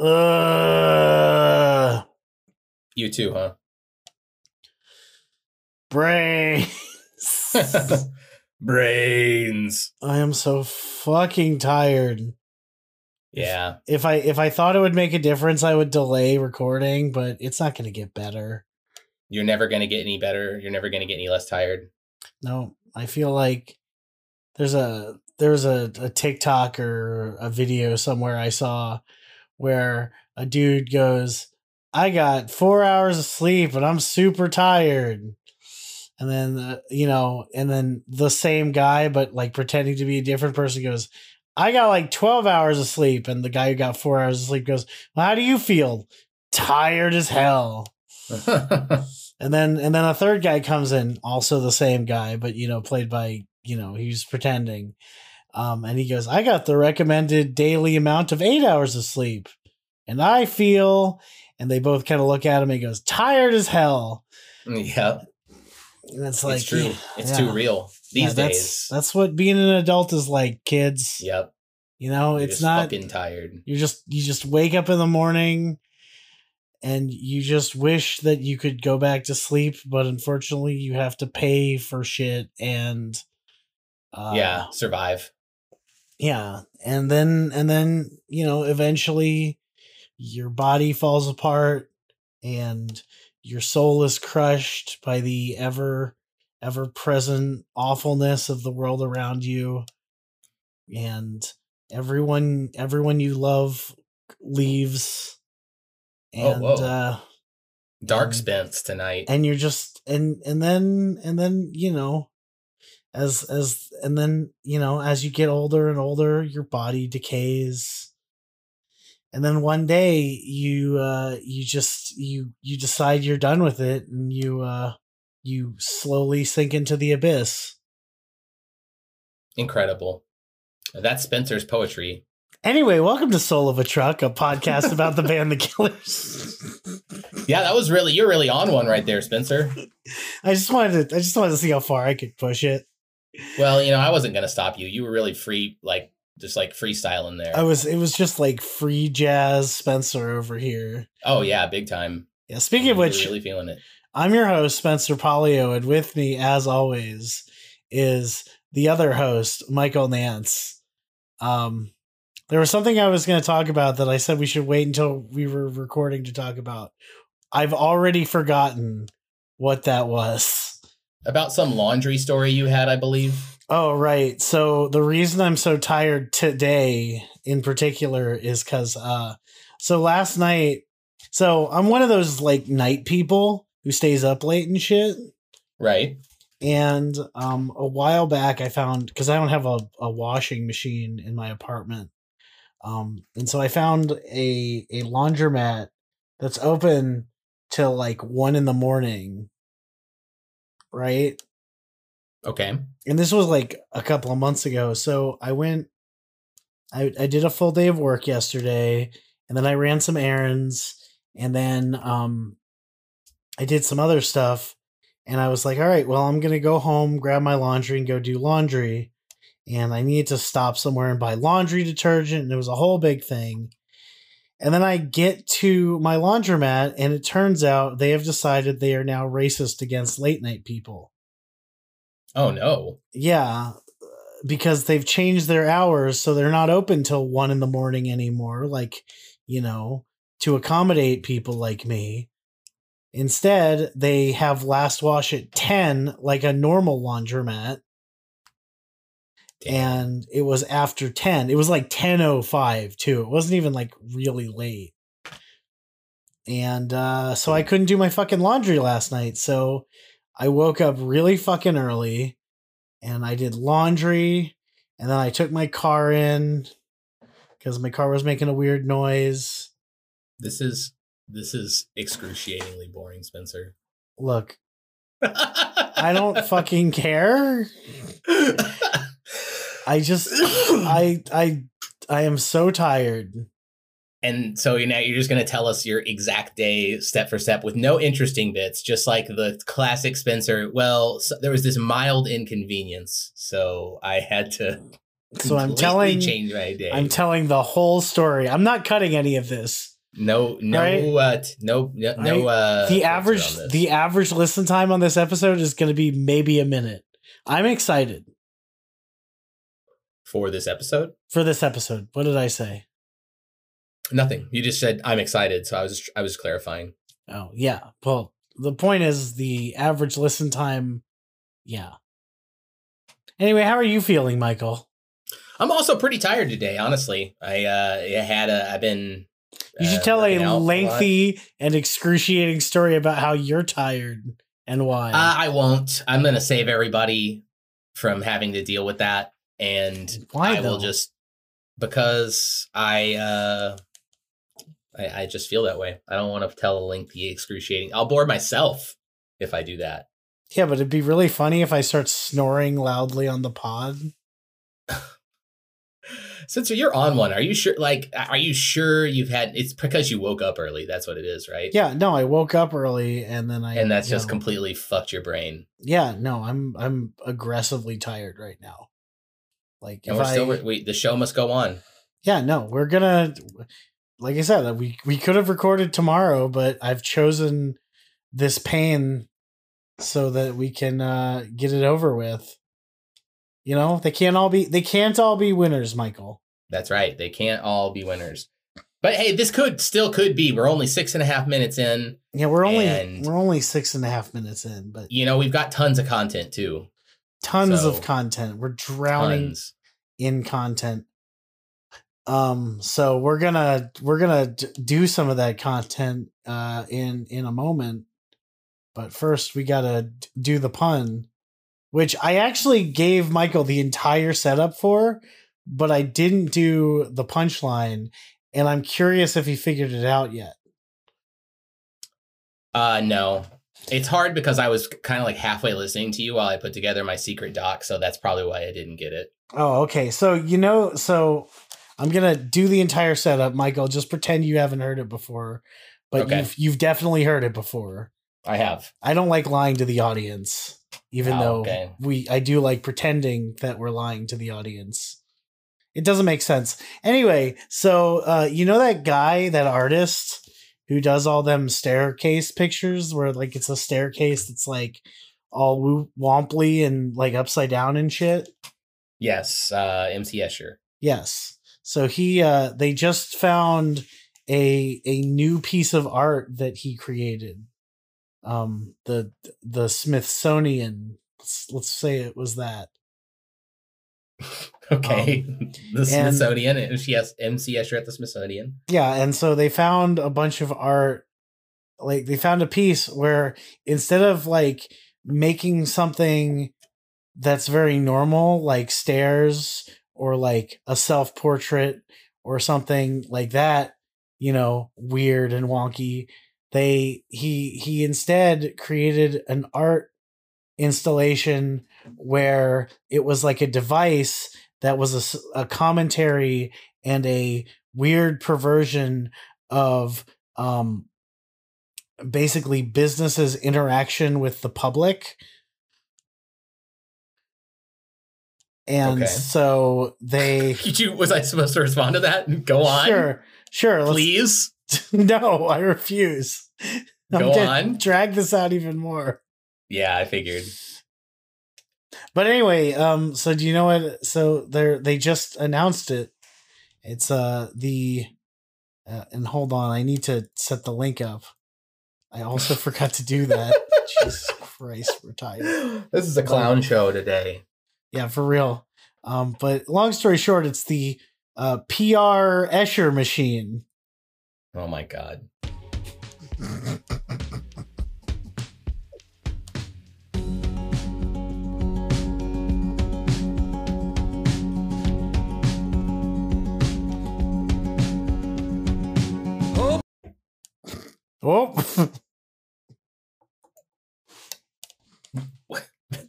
Uh, You too, huh? Brains. Brains. I am so fucking tired. Yeah. If I if I thought it would make a difference, I would delay recording, but it's not going to get better. You're never going to get any better. You're never going to get any less tired. No, I feel like there's a there's a, a TikTok or a video somewhere I saw where a dude goes, "I got four hours of sleep and I'm super tired," and then uh, you know, and then the same guy but like pretending to be a different person goes, "I got like twelve hours of sleep," and the guy who got four hours of sleep goes, well, "How do you feel?" Tired as hell. And then and then a third guy comes in, also the same guy, but you know, played by, you know, he's pretending. Um, and he goes, I got the recommended daily amount of eight hours of sleep. And I feel and they both kind of look at him and he goes, tired as hell. yep. And it's like it's true. It's yeah. too real these that's, days. That's what being an adult is like, kids. Yep. You know, You're it's not fucking tired. you just you just wake up in the morning and you just wish that you could go back to sleep but unfortunately you have to pay for shit and uh, yeah. Survive. Yeah and then and then you know eventually your body falls apart and your soul is crushed by the ever ever present awfulness of the world around you and everyone everyone you love leaves Oh, and whoa. uh Dark Spence tonight. and you're just and and then and then you know as as and then you know as you get older and older your body decays and then one day you uh you just you you decide you're done with it and you uh you slowly sink into the abyss Incredible. That's Spencer's poetry. anyway welcome to soul of a truck a podcast about the band the killers Yeah, that was really you're really on one right there, Spencer. i just wanted to i just wanted to see how far i could push it Well, you know, I wasn't gonna stop you. You were really free, like just like freestyling there. i was it was just like free jazz spencer over here oh yeah, big time. Yeah, speaking of You're which, really feeling it. I'm your host, Spencer Polio, and with me, as always, is the other host, Michael Nance. Um, there was something I was going to talk about that I said we should wait until we were recording to talk about. I've already forgotten what that was. About some laundry story you had, I believe. Oh, right. So the reason I'm so tired today in particular is because, uh, so last night, so I'm one of those like night people who stays up late and shit. Right. And um, a while back, I found because I don't have a, a washing machine in my apartment, um, and so I found a a laundromat that's open till like one in the morning, right? Okay. And this was like a couple of months ago. So I went, I I did a full day of work yesterday, and then I ran some errands, and then um, I did some other stuff and I was like, all right, well, I'm going to go home, grab my laundry, and go do laundry. And I needed to stop somewhere and buy laundry detergent. And it was a whole big thing. And then I get to my laundromat, and it turns out they have decided they are now racist against late night people. Oh no. Yeah, because they've changed their hours. So they're not open till one in the morning anymore. Like, you know, to accommodate people like me. Instead, they have last wash at 10, like a normal laundromat. Damn. And it was after 10. It was like 10.05 too. It wasn't even like really late. And uh, so I couldn't do my fucking laundry last night. So I woke up really fucking early and I did laundry. And then I took my car in because my car was making a weird noise. This is this is excruciatingly boring, Spencer. Look, I don't fucking care. I just I I I am so tired. and so you know you're just going to tell us your exact day step for step with no interesting bits just like the classic spencer well so there was this mild inconvenience so i had to So I'm completely telling change my day I'm telling the whole story. I'm not cutting any of this. No, no, Right? uh, no, no, no. Right? Uh, the average the average listen time on this episode is going to be maybe a minute. I'm excited for this episode, for this episode. What did I say? nothing. You just said I'm excited, so I was I was clarifying. Oh, yeah. Well, the point is the average listen time. Yeah. Anyway, how are you feeling, Michael? I'm also pretty tired today. Honestly, I uh, I had a I've been. You should uh, tell a lengthy and excruciating story about how you're tired and why. Uh, I won't. I'm gonna save everybody from having to deal with that, and Why, I will though? just because I uh I, I just feel that way. I don't want to tell a lengthy, excruciating. I'll bore myself if I do that. yeah, but it'd be really funny if I start snoring loudly on the pod. Since you're on one, are you sure? Like, are you sure you've had? It's because you woke up early. That's what it is, right? Yeah, no, I woke up early and then I And that's just know, completely fucked your brain. Yeah, no, I'm I'm aggressively tired right now. Like And if we're still I, we, the show must go on. yeah, no, we're gonna like I said, we we could have recorded tomorrow, but I've chosen this pain so that we can uh get it over with. You know, they can't all be they can't all be winners, Michael. That's right. They can't all be winners. But hey, this could still could be. We're only six and a half minutes in. Yeah, we're only we're only six and a half minutes in, but You know, we've got tons of content too. Tons So- of content. We're drowning Tons. in content. Um, so we're gonna we're gonna do some of that content uh in in a moment, but first we gotta do the pun, which I actually gave Michael the entire setup for, but I didn't do the punchline, and I'm curious if he figured it out yet. Uh no. It's hard because I was kind of like halfway listening to you while I put together my secret doc, so that's probably why I didn't get it. Oh, okay. So you know, so I'm gonna do the entire setup, Michael. Just pretend you haven't heard it before, but Okay. you've you've definitely heard it before. I have. I don't like lying to the audience, even Oh, though okay. we I do like pretending that we're lying to the audience. It doesn't make sense. Anyway, so uh you know that guy, that artist who does all them staircase pictures where like it's a staircase that's like all womply and like upside down and shit? Yes, uh MC Escher. Yes. So he uh they just found a a new piece of art that he created. Um the the Smithsonian let's, let's say it was that. Okay. Um, the Smithsonian. and She has MC Escher at the Smithsonian. Yeah, and so they found a bunch of art like they found a piece where instead of like making something that's very normal like stairs or like a self-portrait or something like that, you know, weird and wonky, they he he instead created an art installation where it was like a device that was a commentary and a weird perversion of um basically businesses interaction with the public and Okay. so they Did you was I supposed to respond to that? Go on. sure sure Please. no i refuse I'm Go on. drag this out even more Yeah, I figured. But anyway, um, so do you know what? So they're they just announced it. It's uh the, uh, and hold on, I need to set the link up. I also forgot to do that. Jesus Christ, we're tired. This is a clown show today. Yeah, for real. Um, but long story short, it's the uh PR Escher machine. Oh my god. Oh,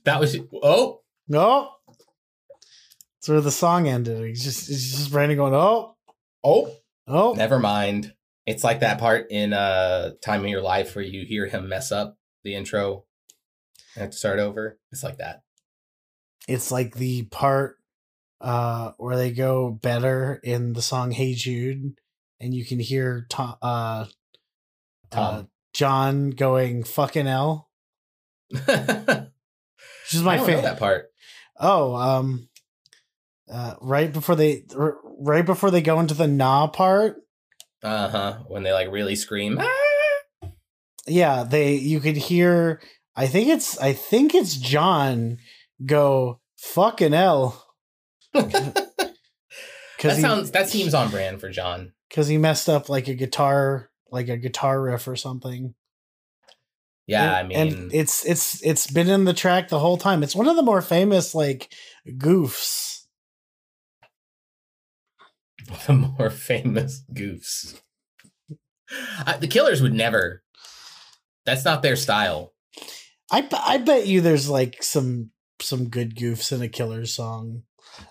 That was oh no. That's where the song ended. It's just it's just Brandon going, oh, oh oh. never mind. It's like that part in uh Time of Your Life where you hear him mess up the intro and have to start over. It's like that. it's like the part uh where they go better in the song hey jude and you can hear Tom, uh, uh, John going fucking L, which is my I don't know favorite. that part. Oh, um, uh, right before they, r- right before they go into the nah part, Uh huh. When they like really scream. "Ah!" yeah, they you could hear. I think it's I think it's John go fucking L That because he sounds that seems on brand for John. because he messed up like a guitar like a guitar riff or something. Yeah, and, I mean, and it's it's it's been in the track the whole time. It's one of the more famous like goofs. the more famous goofs. Uh, the Killers would never. That's not their style. I I bet you there's like some some good goofs in a killer song.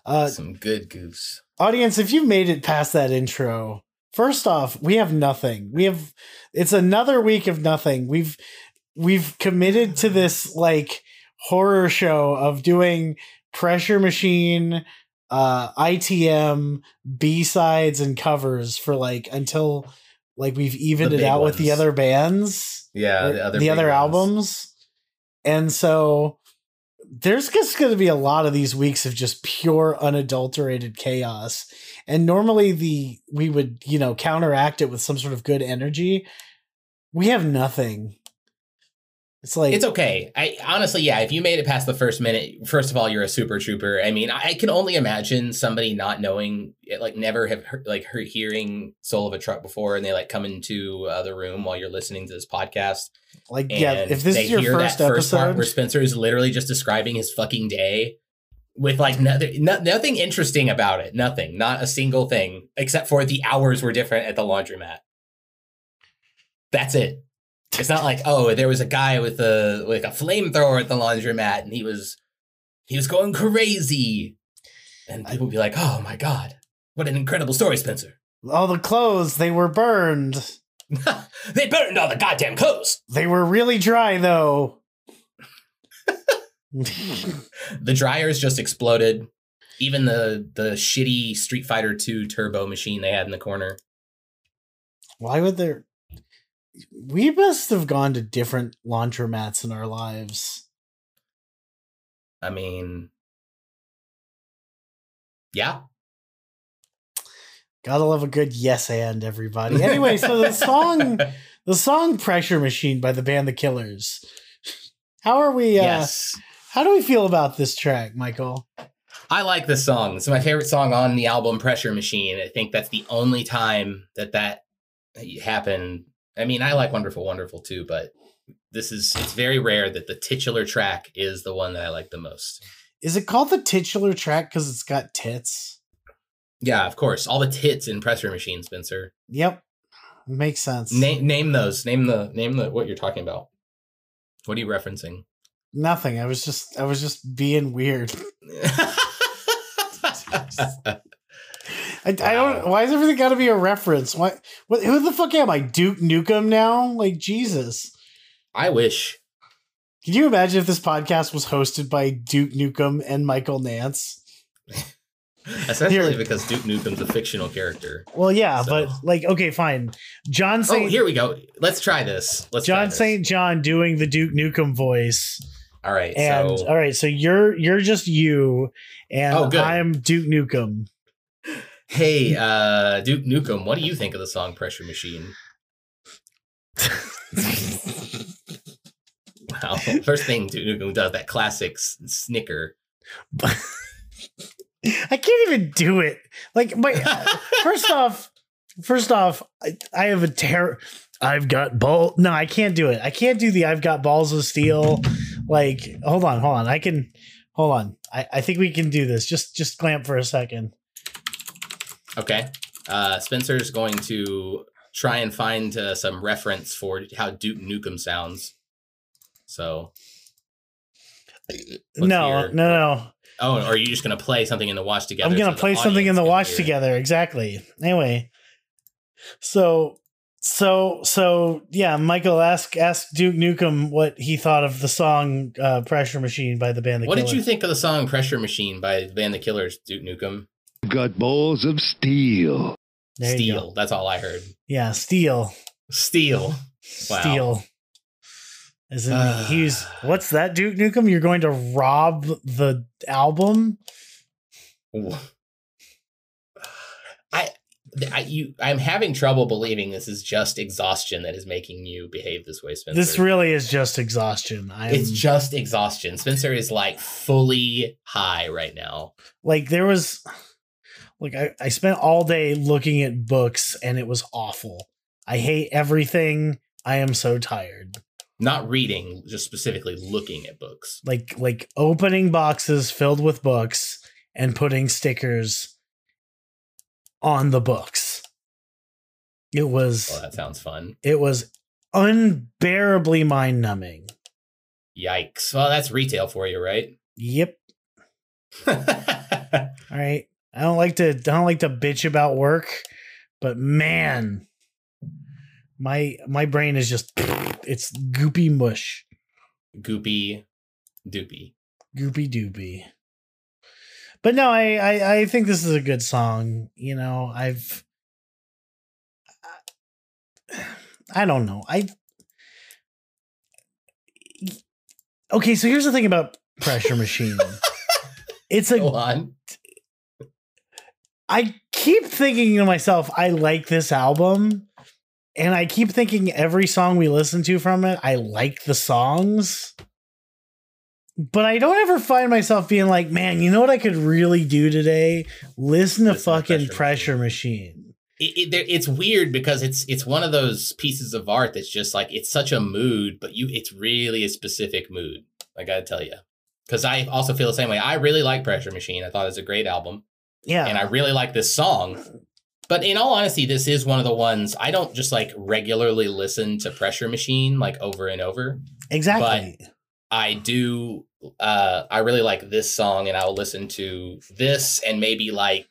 Uh, Some good goofs. audience, if you made it past that intro, first off, we have nothing. We have it's another week of nothing. We've we've committed to this like horror show of doing pressure machine uh itm b-sides and covers for like until like we've evened it out with the other bands Yeah, the other the other ones. albums and so there's just going to be a lot of these weeks of just pure unadulterated chaos. And normally the we would you know counteract it with some sort of good energy. We have nothing it's like It's okay. I honestly, yeah. If you made it past the first minute, first of all, you're a super trooper. I mean, I can only imagine somebody not knowing, it, like, never have heard, like heard, hearing "Soul of a Truck" before, and they like come into uh, the room while you're listening to this podcast. like yeah if this they is your hear first that first part episode where Spencer is literally just describing his fucking day with like nothing, no, nothing interesting about it, nothing, not a single thing, except for the hours were different at the laundromat. That's it. It's not like oh, there was a guy with a like a flamethrower at the laundromat, and he was he was going crazy, and people would be like, oh my god, what an incredible story, Spencer. all the clothes they were burned they burned all the goddamn clothes. they were really dry though The dryers just exploded. Even the the shitty Street Fighter 2 turbo machine they had in the corner. why would there we must have gone to different laundromats in our lives I mean, yeah. gotta love a good yes and everybody anyway so the song the song pressure machine by the band the killers how are we uh yes. how do we feel about this track michael I like this song. It's my favorite song on the album Pressure Machine. I think that's the only time that that happened. I mean, I like Wonderful Wonderful too, but this is it's very rare that the titular track is the one that I like the most. is it called the titular track because it's got tits Yeah, of course. All the tits in Pressure Machine, Spencer. yep makes sense Name name those. Name the name the what you're talking about. What are you referencing? nothing i was just i was just being weird I, I don't. Why is everything got to be a reference? Why? What? Who the fuck am I? Duke Nukem now? Like Jesus. I wish. Can you imagine if this podcast was hosted by Duke Nukem and Michael Nance? Especially Here. because Duke Nukem's a fictional character. Well, yeah, So- but like, okay, fine. John Oh, Saint here we go. Let's try this. Let's try John. Saint John doing the Duke Nukem voice, All right. and so all right, so you're you're just you, and Oh. I'm Duke Nukem. Hey, uh, Duke Nukem, what do you think of the song Pressure Machine? Wow. First thing Duke Nukem does, that classic s- snicker. I can't even do it. Like my first off, first off, I, I have a terror. I've got ball. No, I can't do it. I can't do the I've got balls of steel. Like, hold on, hold on. I can. Hold on. I, I think we can do this. Just just clamp for a second. Okay. Uh, Spencer's going to try and find uh, some reference for how Duke Nukem sounds. So, no, no, no. oh, or are you just going to play something in the watch together? I'm gonna so play something in the watch together. Exactly. Anyway, so so so yeah, Michael ask ask Duke Nukem what he thought of the song uh, "Pressure Machine" by the band. The What did you think of the song Pressure Machine by the band The Killers, Duke Nukem? Got balls of steel. There. Steel. That's all I heard. Yeah, Steel. Steel. Wow. Steel. As in, ah. he's what's that, Duke Nukem? You're going to rob the album? I, I, you, I'm having trouble believing this is just exhaustion that is making you behave this way, Spencer. This really is just exhaustion. I'm, it's just exhaustion. Spencer is like fully high right now. like there was like I, I spent all day looking at books and it was awful. I hate everything. I am so tired. Not reading, just specifically looking at books. Like like opening boxes filled with books and putting stickers on the books. It was Oh, that sounds fun. it was unbearably mind numbing. Yikes. Well, that's retail for you, right? Yep. All right. I don't like to I don't like to bitch about work, but man, my my brain is just it's goopy mush. Goopy doopy. Goopy doopy. But no, I, I I think this is a good song. You know, I've I don't know. I Okay, so here's the thing about Pressure Machine. it's a Go on. I keep thinking to myself, I like this album. And I keep thinking every song we listen to from it, I like the songs. But I don't ever find myself being like, man, you know what I could really do today? Listen to Listen fucking Pressure Pressure Machine. It, it, it's weird because it's it's one of those pieces of art that's just like it's such a mood, but you it's really a specific mood. I gotta tell you, because I also feel the same way. I really like Pressure Machine. I thought it was a great album. Yeah. and I really like this song. But in all honesty, this is one of the ones I don't just like regularly listen to Pressure Machine like over and over. exactly. But I do uh I really like this song and I'll listen to this and maybe like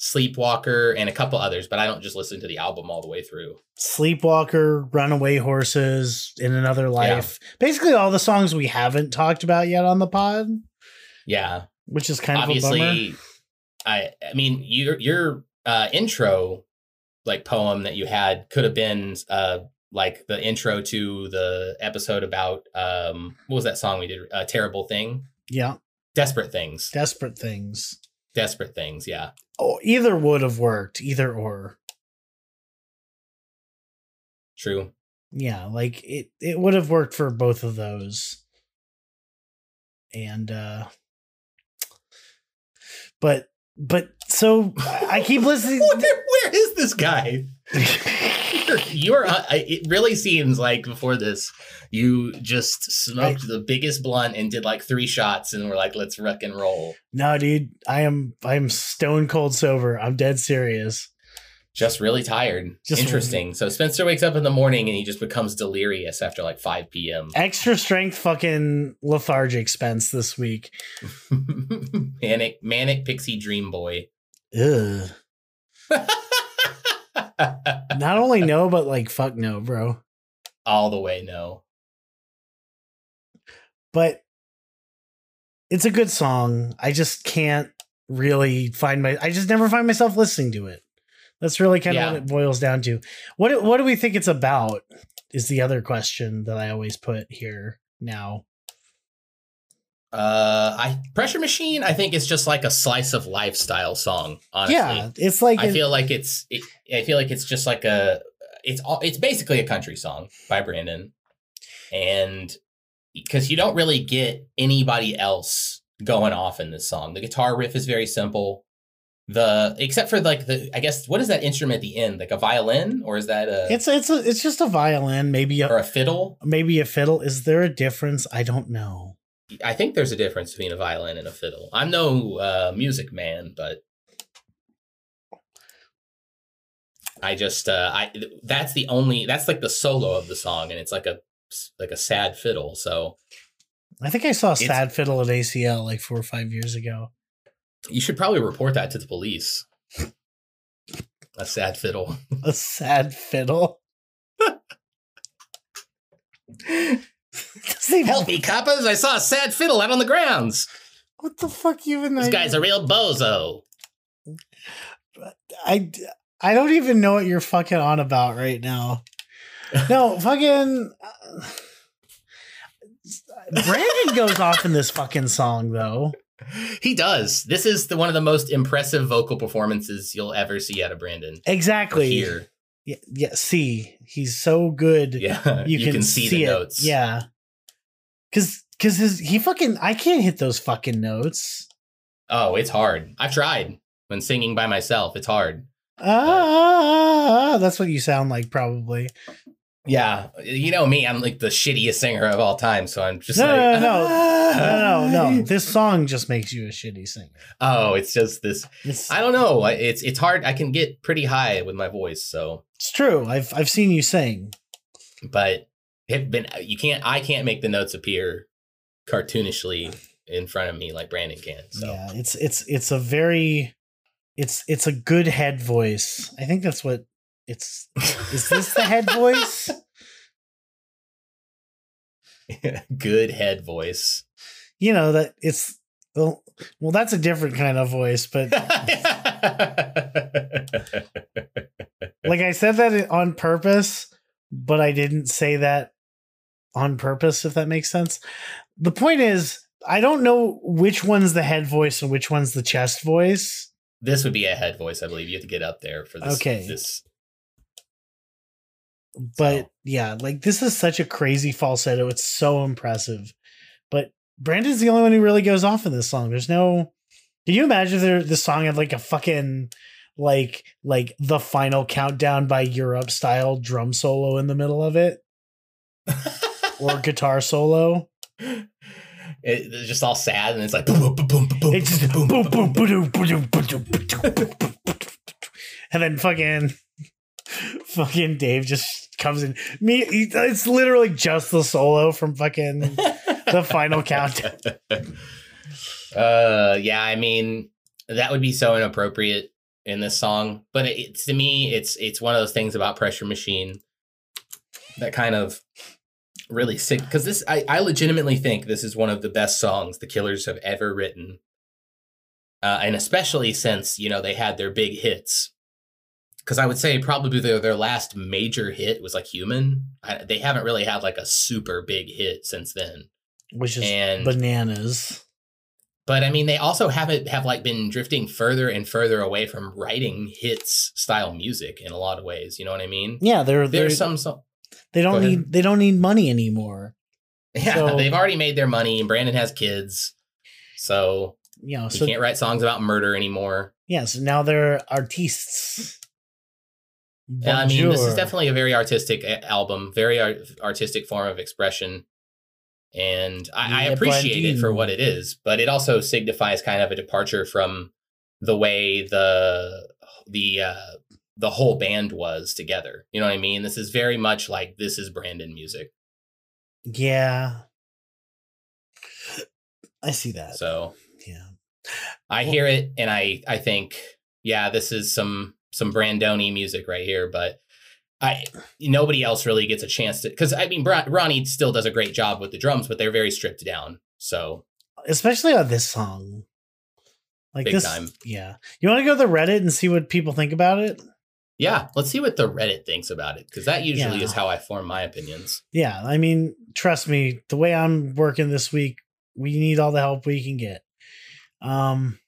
Sleepwalker and a couple others, but I don't just listen to the album all the way through. Sleepwalker, Runaway Horses, In Another Life. Basically all the songs we haven't talked about yet on the pod, Yeah. Which is kind of. Obviously I I mean your your uh intro like poem that you had could have been uh like the intro to the episode about um what was that song we did a terrible thing Yeah. desperate things Desperate things. desperate things yeah Oh, either would have worked, either or. true Yeah, like it it would have worked for both of those. And uh but but so I keep listening where, where is this guy you're, uh, it really seems like before this you just smoked the biggest blunt and did like three shots and we're like let's rock and roll No, dude, I am I'm stone cold sober. I'm dead serious. Just really tired. Just- Interesting. So Spencer wakes up in the morning and he just becomes delirious after like 5 p.m. Extra strength fucking lethargic Spence this week. manic, manic pixie dream boy. Ugh. Not only no, but like fuck no, bro. All the way, no. But it's a good song. I just can't really find my I just never find myself listening to it. That's really kind Yeah. of what it boils down to. What what do we think it's about? Is the other question that I always put here now. Uh, I pressure machine. I think it's just like a slice of lifestyle song. Honestly, yeah, it's like I an- feel like it's. It, I feel like it's just like a. It's all. It's basically a country song by Brandon, and because you don't really get anybody else going off in this song. The guitar riff is very simple. The except for like the I guess what is that instrument at the end? Like a violin or is that a it's it's a, it's just a violin, maybe or a a fiddle? maybe a fiddle. Is there a difference? I don't know. I think there's a difference between a violin and a fiddle. I'm no uh, music man, but I just uh, I that's the only that's like the solo of the song, and it's like a like a sad fiddle. So I think I saw Sad Fiddle at ACL like four or five years ago. You should probably report that to the police. A sad fiddle. A sad fiddle. Help me, coppers! I saw a sad fiddle out on the grounds. What the fuck you even? This I- guy's a real bozo. I I don't even know what you're fucking on about right now. No, fucking uh, Brandon goes off in this fucking song though. He does. This is the one of the most impressive vocal performances you'll ever see out of Brandon. Exactly. Here. Yeah, yeah, see, he's so good. Yeah. You, can, see, the it. notes. Yeah. Cause cause his he fucking I can't hit those fucking notes. Oh, it's hard. I've tried when singing by myself. It's hard. Ah, that's what you sound like, probably. Yeah, you know me. I'm like the shittiest singer of all time, so I'm just No, like, no, no, no, "Ah." no, no, no. This song just makes you a shitty singer. Oh, it's just this. It's, I don't know. It's it's hard. I can get pretty high with my voice, so it's true. I've I've seen you sing. but have been you can't. I can't make the notes appear cartoonishly in front of me like Brandon can. So Yeah, it's it's it's a very it's it's a good head voice. I think that's what it's is this the head voice? good head voice. You know that it's well, well that's a different kind of voice, but like I said that on purpose, but I didn't say that on purpose if that makes sense. The point is I don't know which one's the head voice and which one's the chest voice. this would be a head voice, I believe. You have to get up there for this. Okay. This But So- yeah, like this is such a crazy falsetto. It's so impressive. But Brandon's the only one who really goes off in this song. There's no. Can you imagine if there, this song had like a fucking like like the final countdown by Europe style drum solo in the middle of it or guitar solo? it, it's just all sad, and it's like boom, boom, boom, boom, boom, It's just boom, boom, boom, boom, boom. boom, boom, boom, boom, boom, boom, boom. and then fucking fucking Dave just comes in. Me, it's literally just the solo from fucking the final countdown. uh, yeah, I mean that would be so inappropriate in this song, but it, it's to me, it's it's one of those things about Pressure Machine that kind of really sick because this I, I legitimately think this is one of the best songs the Killers have ever written, uh, and especially since you know they had their big hits. Because I would say probably their their last major hit was like Human. I, they haven't really had like a super big hit since then. which is And- bananas. But I mean, they also haven't have like been drifting further and further away from writing hits style music in a lot of ways. You know what I mean? Yeah, they're, they're There's some, some they don't need they don't need money anymore. yeah, So- they've already made their money. and Brandon has kids, so You know, he so can't write songs about murder anymore. yeah, so now they're artistes. Yeah, I mean, this is definitely a very artistic album, very ar- artistic form of expression. And I, I appreciate it for what it is, but it also signifies kind of a departure from the way the the uh, the whole band was together. You know what I mean? This is very much like this is Brandon music. yeah. I see that. So yeah. I Well- hear it and I I think, yeah, this is some some Brandoni music right here, but I nobody else really gets a chance to because I mean Ronnie still does a great job with the drums, but they're very stripped down. So Especially on this song. Like Big this time. yeah. You want to go to the Reddit and see what people think about it? yeah, let's see what the Reddit thinks about it because that usually Yeah. is how I form my opinions. Yeah, I mean, trust me, the way I'm working this week, we need all the help we can get. Um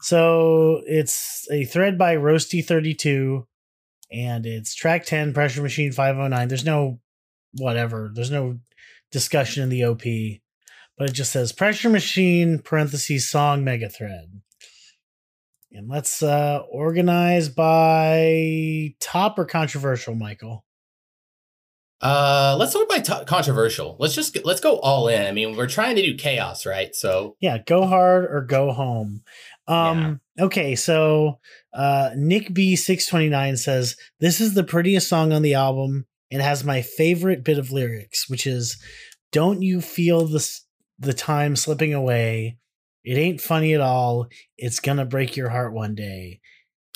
so it's a thread by Roasty32 and it's track 10 Pressure Machine 509. There's no whatever. There's no discussion in the OP, but it just says Pressure Machine parentheses song mega thread. And let's uh organize by top or controversial, Michael. Uh, let's start by t- controversial. Let's just let's go all in. I mean, we're trying to do chaos, right? So Yeah, go hard or go home. Um okay, so uh Nick B629 says this is the prettiest song on the album and has my favorite bit of lyrics, which is don't you feel the the time slipping away? It ain't funny at all. It's going to break your heart one day.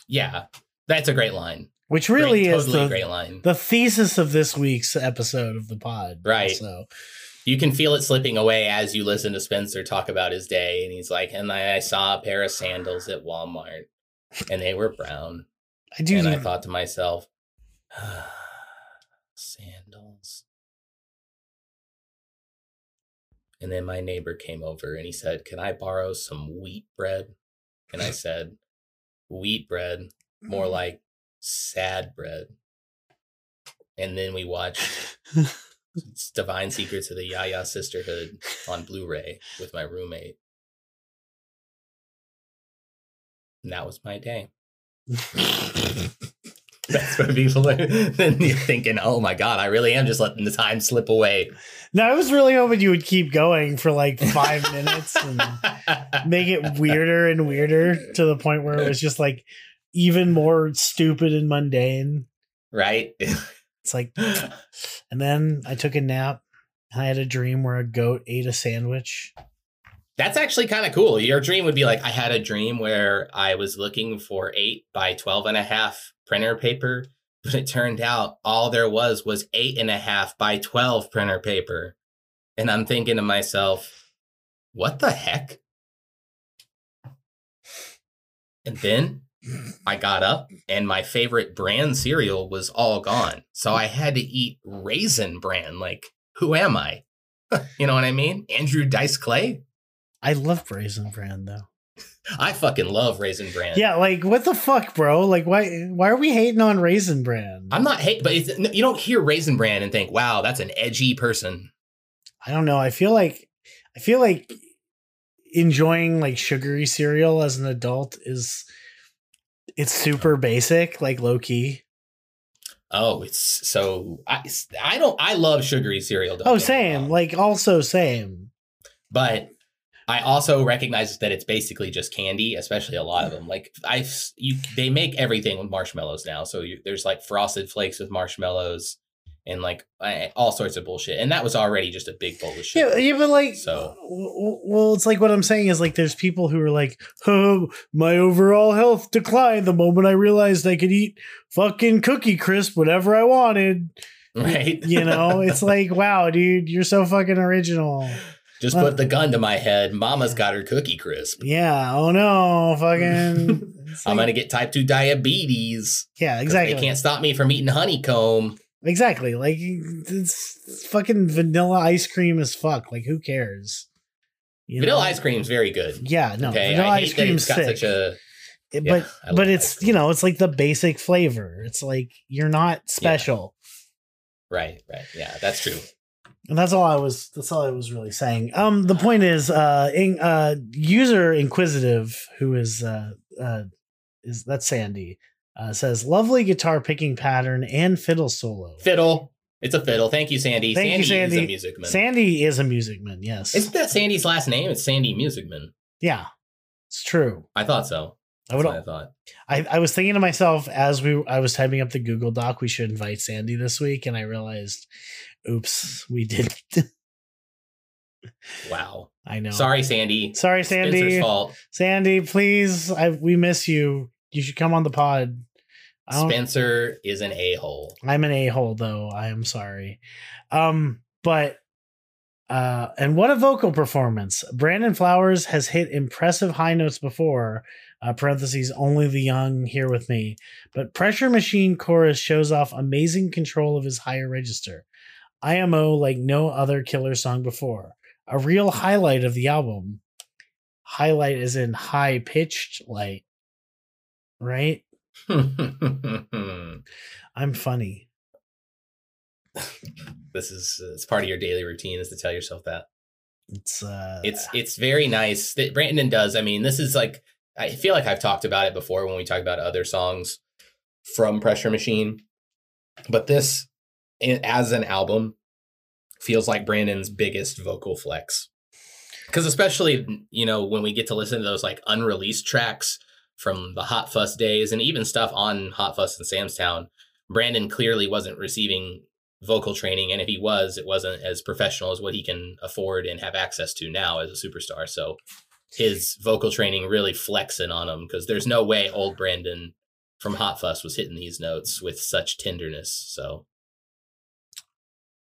yeah, that's a great line. Which really Great- is totally the great line. the thesis of this week's episode of the pod. Right. So, you can feel it slipping away as you listen to Spencer talk about his day. And he's like, and I, I saw a pair of sandals at Walmart. and they were brown. I do. and I thought to myself, ah, sandals. And then my neighbor came over and he said, Can I borrow some wheat bread? And I said, Wheat bread, more mm. like sad bread. And then we watched Divine Secrets of the Yaya Sisterhood on Blu ray with my roommate. And that was my day. That's what people are. Then you're thinking, oh my God, I really am just letting the time slip away. no, I was really hoping you would keep going for like five minutes and make it weirder and weirder to the point where it was just like even more stupid and mundane. right? It's like, and then I took a nap. I had a dream where a goat ate a sandwich. That's actually kind of cool. Your dream would be like, I had a dream where I was looking for eight by 12 and a half printer paper, but it turned out all there was was eight and a half by 12 printer paper. And I'm thinking to myself, what the heck? And then I got up and my favorite brand cereal was all gone. So I had to eat raisin bran. Like, who am I? you know what I mean? Andrew Dice Clay? I love raisin bran though. I fucking love raisin bran. Yeah, like what the fuck, bro? Like why why are we hating on raisin bran? I'm not hate, but it's, you don't hear raisin bran and think, "Wow, that's an edgy person." I don't know. I feel like I feel like enjoying like sugary cereal as an adult is it's super basic, like low key. Oh, it's so I I don't I love sugary cereal. Oh, same. Like also same. but I also recognize that it's basically just candy, especially a lot of them. Like I, you, they make everything with marshmallows now. So you, there's like frosted flakes with marshmallows, and like all sorts of bullshit. And that was already just a big bowl of shit. Yeah, yeah, but like, So- well, it's like what I'm saying is like, there's people who are like, oh, my overall health declined the moment I realized I could eat fucking Cookie Crisp whenever I wanted. right? You know, it's like, wow, dude, you're so fucking original. just well- put uh, the gun to my head. Mama's got her cookie crisp. Yeah. Oh no, fucking. I'm gonna get type two diabetes. Yeah, exactly. They can't stop me from eating honeycomb. Exactly. Like it's, fucking vanilla ice cream as fuck. Like who cares? You Vanilla know? ice cream's very good. Yeah, no. okay, vanilla ice that cream's got sick. such a It- yeah, but but it's you know it's like the basic flavor. It's like you're not special, right, right. Yeah, that's true. and that's all I was. That's all I was really saying. Um, the point is, uh, in, uh, user inquisitive who is uh uh is that's Sandy uh says lovely guitar picking pattern and fiddle solo. Fiddle. It's a fiddle. Thank you, Sandy. Thank you, Sandy, is a music man. Sandy is a music man. Yes, Isn't that Sandy's last name? It's Sandy Musicman. yeah, it's true. I thought so. I would. what I thought. I, I was thinking to myself as we I was typing up the Google Doc we should invite Sandy this week, and I realized, oops, we didn't. Wow. I know. Sorry, Sandy. sorry, Sandy. Spencer's Sandy. fault. Sandy, please, I we miss you. You should come on the pod. Spencer is an a hole. I'm an a hole though. I am sorry. Um, but uh, and what a vocal performance! Brandon Flowers has hit impressive high notes before. Uh, parentheses only the young here with me, but Pressure Machine chorus shows off amazing control of his higher register. IMO like no other killer song before. A real highlight of the album. Highlight is in high pitched light, right? I'm funny. this is it's part of your daily routine is to tell yourself that. It's uh, It's it's very nice that Brandon does. I mean, this is like I feel like I've talked about it before when we talk about other songs from Pressure Machine, but this as an album feels like Brandon's biggest vocal flex. Because especially you know when we get to listen to those like unreleased tracks from the Hot Fuss days and even stuff on Hot Fuss and Sam's Town, Brandon clearly wasn't receiving vocal training and if he was it wasn't as professional as what he can afford and have access to now as a superstar. So his vocal training really flexing on him because there's no way old brandon from hot fuss was hitting these notes with such tenderness so.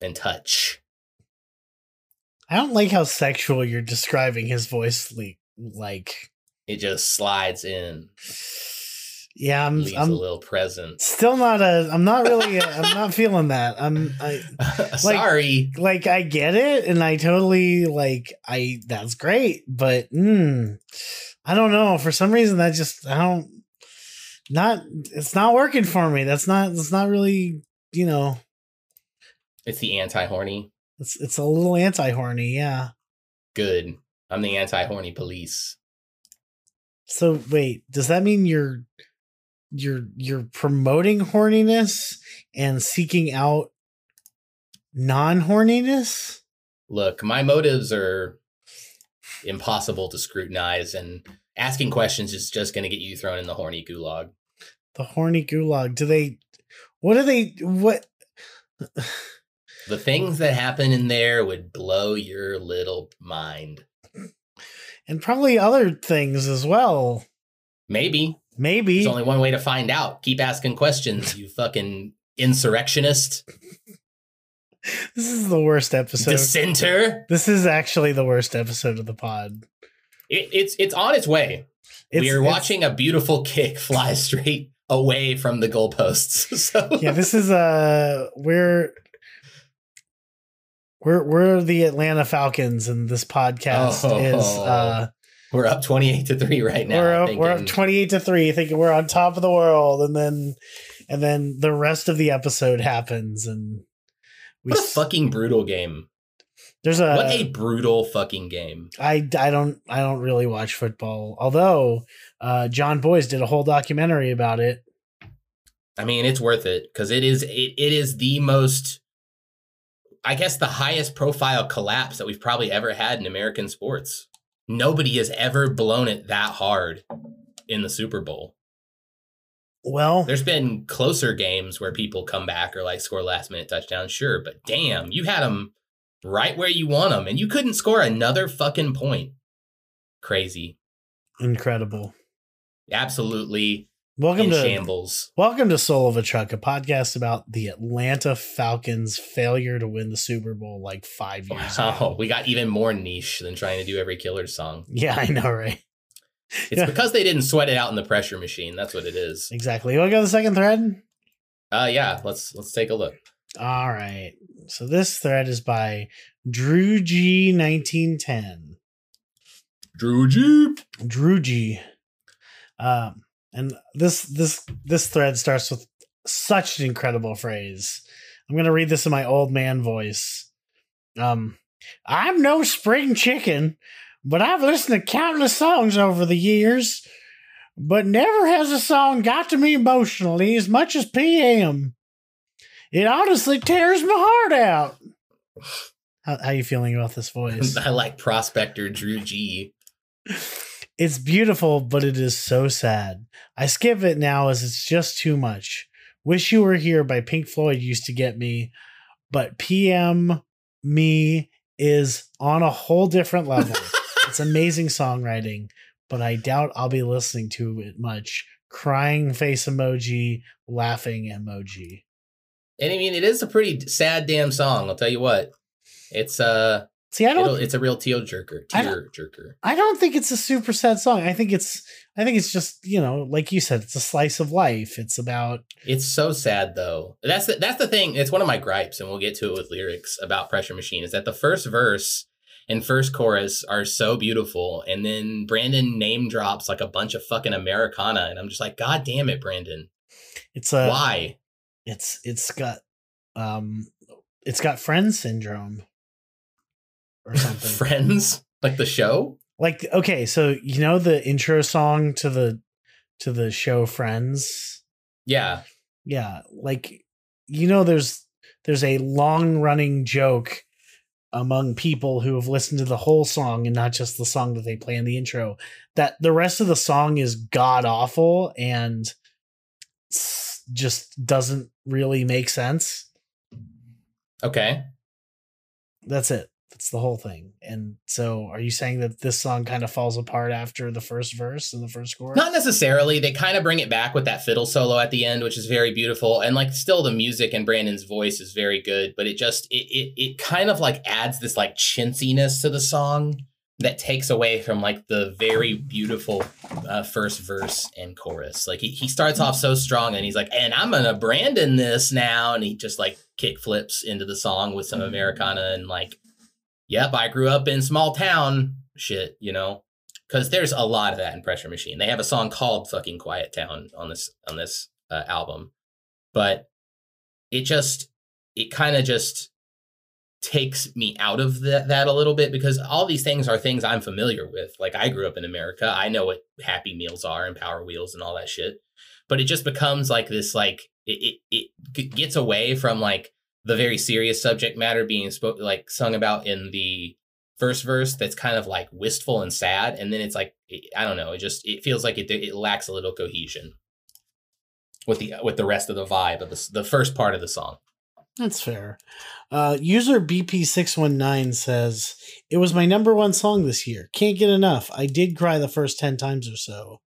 And touch. I don't like how sexual you're describing his voice. Like, like it just slides in Yeah, I'm. I'm a little present. still not a. I'm not really. i I'm not feeling that. I'm. I Sorry. like. I get it, and I totally like. I. That's great, but mm, I don't know. For some reason, that just I don't. Not. It's not working for me. That's not. It's not really. You know. It's the anti horny. It's it's a little anti horny. Yeah. Good. I'm the anti horny police. So wait, does that mean you're you're you're promoting horniness and seeking out non-horniness? Look, my motives are impossible to scrutinize, and asking questions is just going to get you thrown in the horny gulag. The horny gulag. Do they what do they what The things that happen in there would blow your little mind. And probably other things as well. Maybe. Maybe. There's only one way to find out. Keep asking questions, you fucking insurrectionist, this is the worst episode. dissenter. this is actually the worst episode of the pod. It, it's it's on its way. It's, we are watching a beautiful kick fly straight away from the goalposts. So Yeah, this is uh we're we're we're the Atlanta Falcons and this podcast Oh. is uh we're up 28 to 3 right now. we're up, we're up 28 to 3 thinking we're on top of the world and then and then the rest of the episode happens and we What a fucking brutal game. there's a what a brutal fucking game. I, I don't I don't really watch football although uh Jon Bois did a whole documentary about it I mean, it's worth it because it is it, it is the most I guess the highest profile collapse that we've probably ever had in American sports. Nobody has ever blown it that hard in the Super Bowl. well There's been closer games where people come back or like score last minute touchdowns, sure, but damn, you had them right where you want them and you couldn't score another fucking point. Crazy. incredible Absolutely welcome to shambles. Welcome to Soul of a Truck, a podcast about the Atlanta Falcons' failure to win the Super Bowl like five years Wow, ago. we got even more niche than trying to do every killer song. Yeah, I know, right? It's Yeah. because they didn't sweat it out in the pressure machine. That's what it is. Exactly. You want to go to the second thread? Uh yeah, let's let's take a look. All right. So this thread is by Drew G nineteen ten. Drew Jeep. Drew G. Um, and this this this thread starts with such an incredible phrase. I'm gonna read this in my old man voice. Um, I'm no spring chicken, but I've listened to countless songs over the years, but never has a song got to me emotionally as much as PM. It honestly tears my heart out. How, how you feeling about this voice? I like prospector Drew G. It's beautiful, but it is so sad. I skip it now as it's just too much. Wish You Were Here by Pink Floyd used to get me, but PM Me is on a whole different level. it's amazing songwriting, but I doubt I'll be listening to it much. Crying face emoji, laughing emoji. And I mean it is a pretty sad damn song, I'll tell you what. It's uh See, I it'll, don't it's a real tear jerker. I Tear jerker. I don't think it's a super sad song. I think it's I think it's just, you know, like you said, it's a slice of life. It's about It's so sad though. That's the, that's the thing. It's one of my gripes, and we'll get to it with lyrics about Pressure Machine. Is that the first verse and first chorus are so beautiful, and then Brandon name drops like a bunch of fucking Americana, and I'm just like, God damn it, Brandon, it's a why? it's it's got um it's got friend syndrome or something Friends, like the show. like okay so you know the intro song to the to the show friends Yeah, yeah like you know there's there's a long running joke among people who have listened to the whole song and not just the song that they play in the intro that the rest of the song is god awful and just doesn't really make sense okay. That's it. That's the whole thing. And so, are you saying that this song kind of falls apart after the first verse and the first chorus? Not necessarily. They kind of bring it back with that fiddle solo at the end, which is very beautiful, and like still the music and Brandon's voice is very good. But it just it it it kind of like adds this like chintziness to the song that takes away from like the very beautiful uh, first verse and chorus. Like he, he starts off so strong and he's like, and I'm gonna Brandon this now, and he just like kick flips into the song with some Americana and like, yep, I grew up in small town shit, you know, because there's a lot of that in Pressure Machine. They have a song called "Fucking Quiet Town" on this on this uh, album, but it just it kind of just takes me out of that, that a little bit because all these things are things I'm familiar with. Like I grew up in America. I know what happy meals are and power wheels and all that shit. But it just becomes like this like it it, it gets away from like the very serious subject matter being spoke like sung about in the first verse that's kind of like wistful and sad and then it's like I don't know, it just it feels like it it lacks a little cohesion with the with the rest of the vibe of the the first part of the song. That's fair. Uh, user BP619 says, It was my number one song this year. Can't get enough. I did cry the first 10 times or so.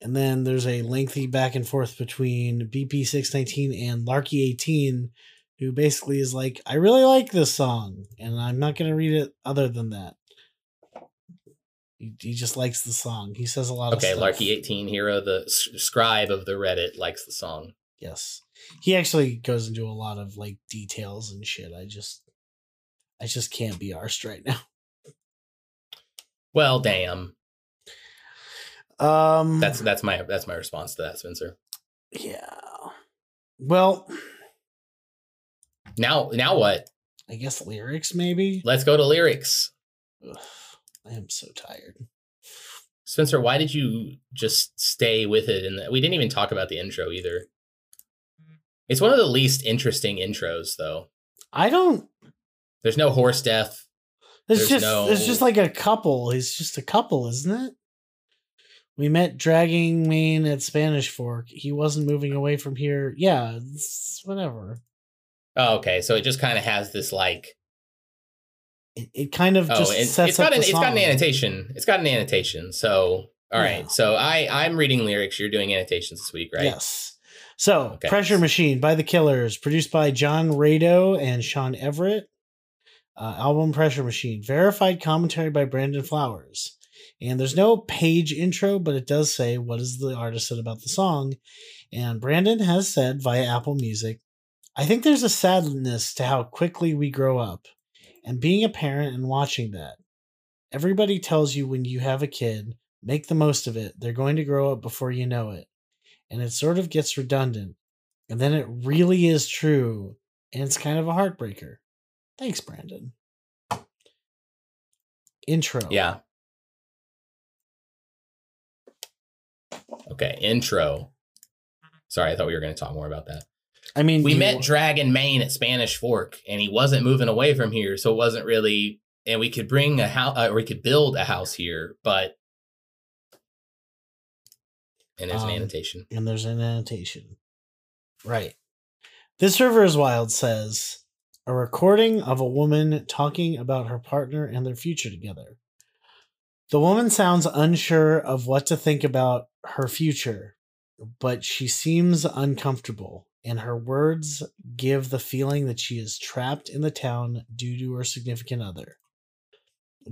And then there's a lengthy back and forth between BP619 and Larky18, who basically is like, I really like this song, and I'm not going to read it other than that. He, he just likes the song. He says a lot okay, of stuff. Larky18, hero, the scribe of the Reddit, likes the song. Yes he actually goes into a lot of like details and shit. I just I just can't be arsed right now. Well, damn. Um That's that's my that's my response to that, Spencer. Yeah. Well now now what? I guess lyrics maybe. Let's go to lyrics. Ugh, I am so tired. Spencer, why did you just stay with it? And we didn't even talk about the intro either. It's one of the least interesting intros, though. I don't. There's no horse death. It's there's just no... there's just like a couple. He's just a couple, isn't it? We met dragging Main at Spanish Fork. He wasn't moving away from here. Yeah, whatever. Oh, okay. So it just kind of has this like. It, it kind of oh, just it, sets it's got up an it's got an annotation. It's got an annotation. So all right. Yeah. So I I'm reading lyrics. You're doing annotations this week, right? Yes. So, okay. Pressure Machine by The Killers, produced by John Rado and Shawn Everett. Uh, album Pressure Machine, verified commentary by Brandon Flowers. And there's no page intro, but it does say what is the artist said about the song. And Brandon has said via Apple Music, I think there's a sadness to how quickly we grow up. And being a parent and watching that. Everybody tells you when you have a kid, make the most of it. They're going to grow up before you know it and it sort of gets redundant. And then it really is true, and it's kind of a heartbreaker. Thanks, Brandon. Intro. Yeah. Okay, intro. Sorry, I thought we were going to talk more about that. I mean, we met Dragging Main at Spanish Fork, and he wasn't moving away from here, so it wasn't really. And we could bring a house, uh, or we could build a house here, but and there's um, an annotation. And there's an annotation. Right. This River is Wild says a recording of a woman talking about her partner and their future together. The woman sounds unsure of what to think about her future, but she seems uncomfortable, and her words give the feeling that she is trapped in the town due to her significant other.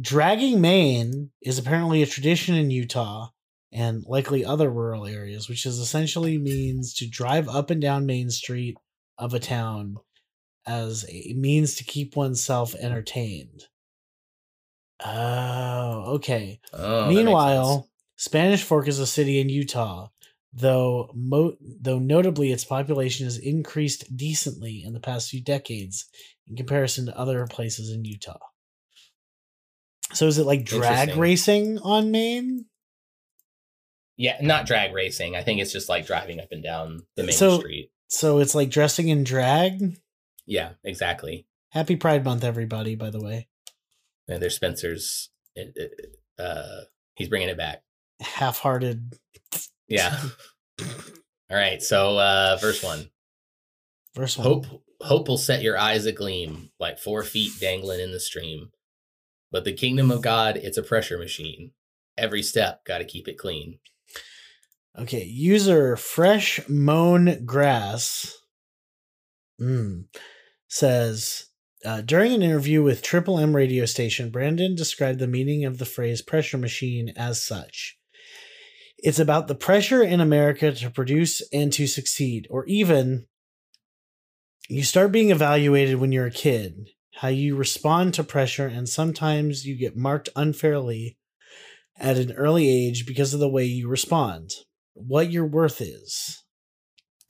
Dragging Main is apparently a tradition in Utah and likely other rural areas, which is essentially means to drive up and down Main Street of a town as a means to keep oneself entertained. Oh, okay. Oh, Meanwhile, Spanish Fork is a city in Utah, though mo- though notably its population has increased decently in the past few decades in comparison to other places in Utah. So is it like drag racing on Main? Yeah, not drag racing. I think it's just like driving up and down the main so, street. So it's like dressing in drag? Yeah, exactly. Happy Pride Month, everybody, by the way. And there's Spencer's. Uh, he's bringing it back. Half hearted. Yeah. All right. So, uh, verse one. Verse one. Hope, hope will set your eyes agleam like four feet dangling in the stream. But the kingdom of God, it's a pressure machine. Every step, got to keep it clean. Okay, user fresh mown grass mm, says Uh, during an interview with Triple M radio station, Brandon described the meaning of the phrase pressure machine as such. It's about the pressure in America to produce and to succeed, or even you start being evaluated when you're a kid, how you respond to pressure, and sometimes you get marked unfairly at an early age because of the way you respond, what your worth is.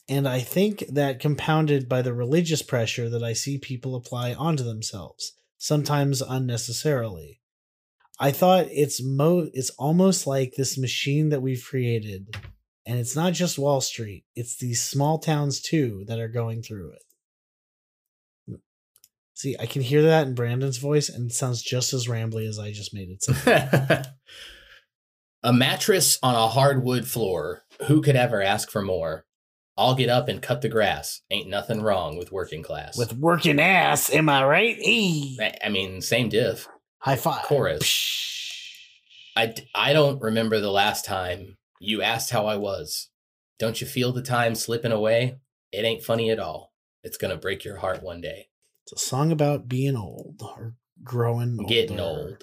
And I think that compounded by the religious pressure that I see people apply onto themselves, sometimes unnecessarily. I thought it's mo it's almost like this machine that we've created. And it's not just Wall Street, it's these small towns too that are going through it. See, I can hear that in Brandon's voice, and it sounds just as rambly as I just made it sound. a mattress on a hardwood floor. Who could ever ask for more? I'll get up and cut the grass. Ain't nothing wrong with working class. With working ass, am I right? I- I mean, same diff. High five. Chorus. I I don't remember the last time you asked how I was. Don't you feel the time slipping away? It ain't funny at all. It's gonna break your heart one day. It's a song about being old or growing older. Getting old.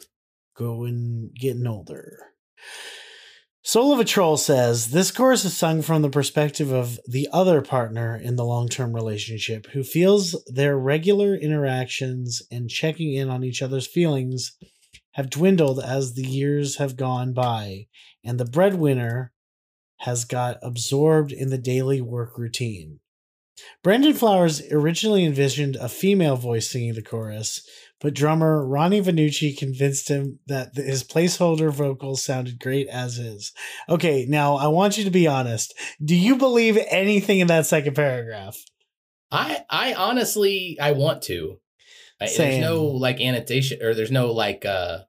Going getting older. Soul of a Troll says this chorus is sung from the perspective of the other partner in the long term relationship who feels their regular interactions and checking in on each other's feelings have dwindled as the years have gone by, and the breadwinner has got absorbed in the daily work routine. Brandon Flowers originally envisioned a female voice singing the chorus, but drummer Ronnie Vannucci convinced him that his placeholder vocals sounded great as is. Okay, now I want you to be honest. Do you believe anything in that second paragraph? I I honestly I want to. I, there's no like annotation or there's no like uh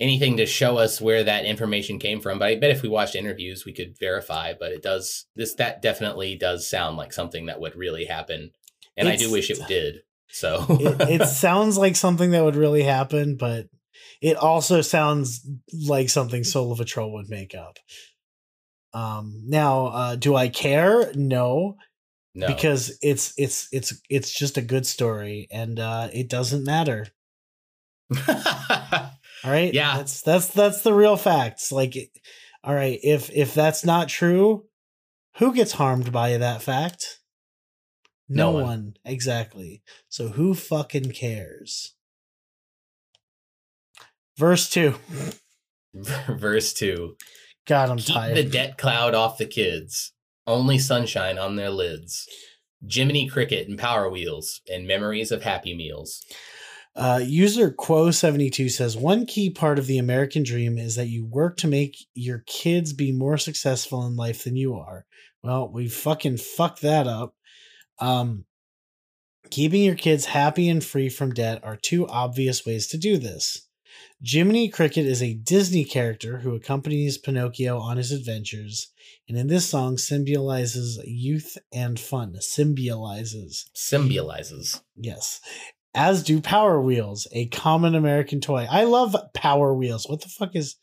anything to show us where that information came from. But I bet if we watched interviews we could verify. But it does this that definitely does sound like something that would really happen. And I do wish it did. So It, it sounds like something that would really happen, but it also sounds like something Soul of a Troll would make up. Um, now, uh, do I care? No, no. because it's it's it's it's just a good story, and uh, it doesn't matter. All right. Yeah. That's that's that's the real facts. Like all right, if if that's not true, who gets harmed by that fact? No, No one. one. Exactly. So who fucking cares? Verse 2. Verse two. God, I'm Keep tired. the debt cloud off the kids. Only sunshine on their lids. Jiminy Cricket and Power Wheels and memories of Happy Meals. Uh, user Quo72 says one key part of the American dream is that you work to make your kids be more successful in life than you are. Well, we fucking fucked that up. Um, keeping your kids happy and free from debt are two obvious ways to do this. Jiminy Cricket is a Disney character who accompanies Pinocchio on his adventures, and in this song symbolizes youth and fun. Symbolizes. Symbolizes. Yes. As do Power Wheels, a common American toy. I love Power Wheels. What the fuck is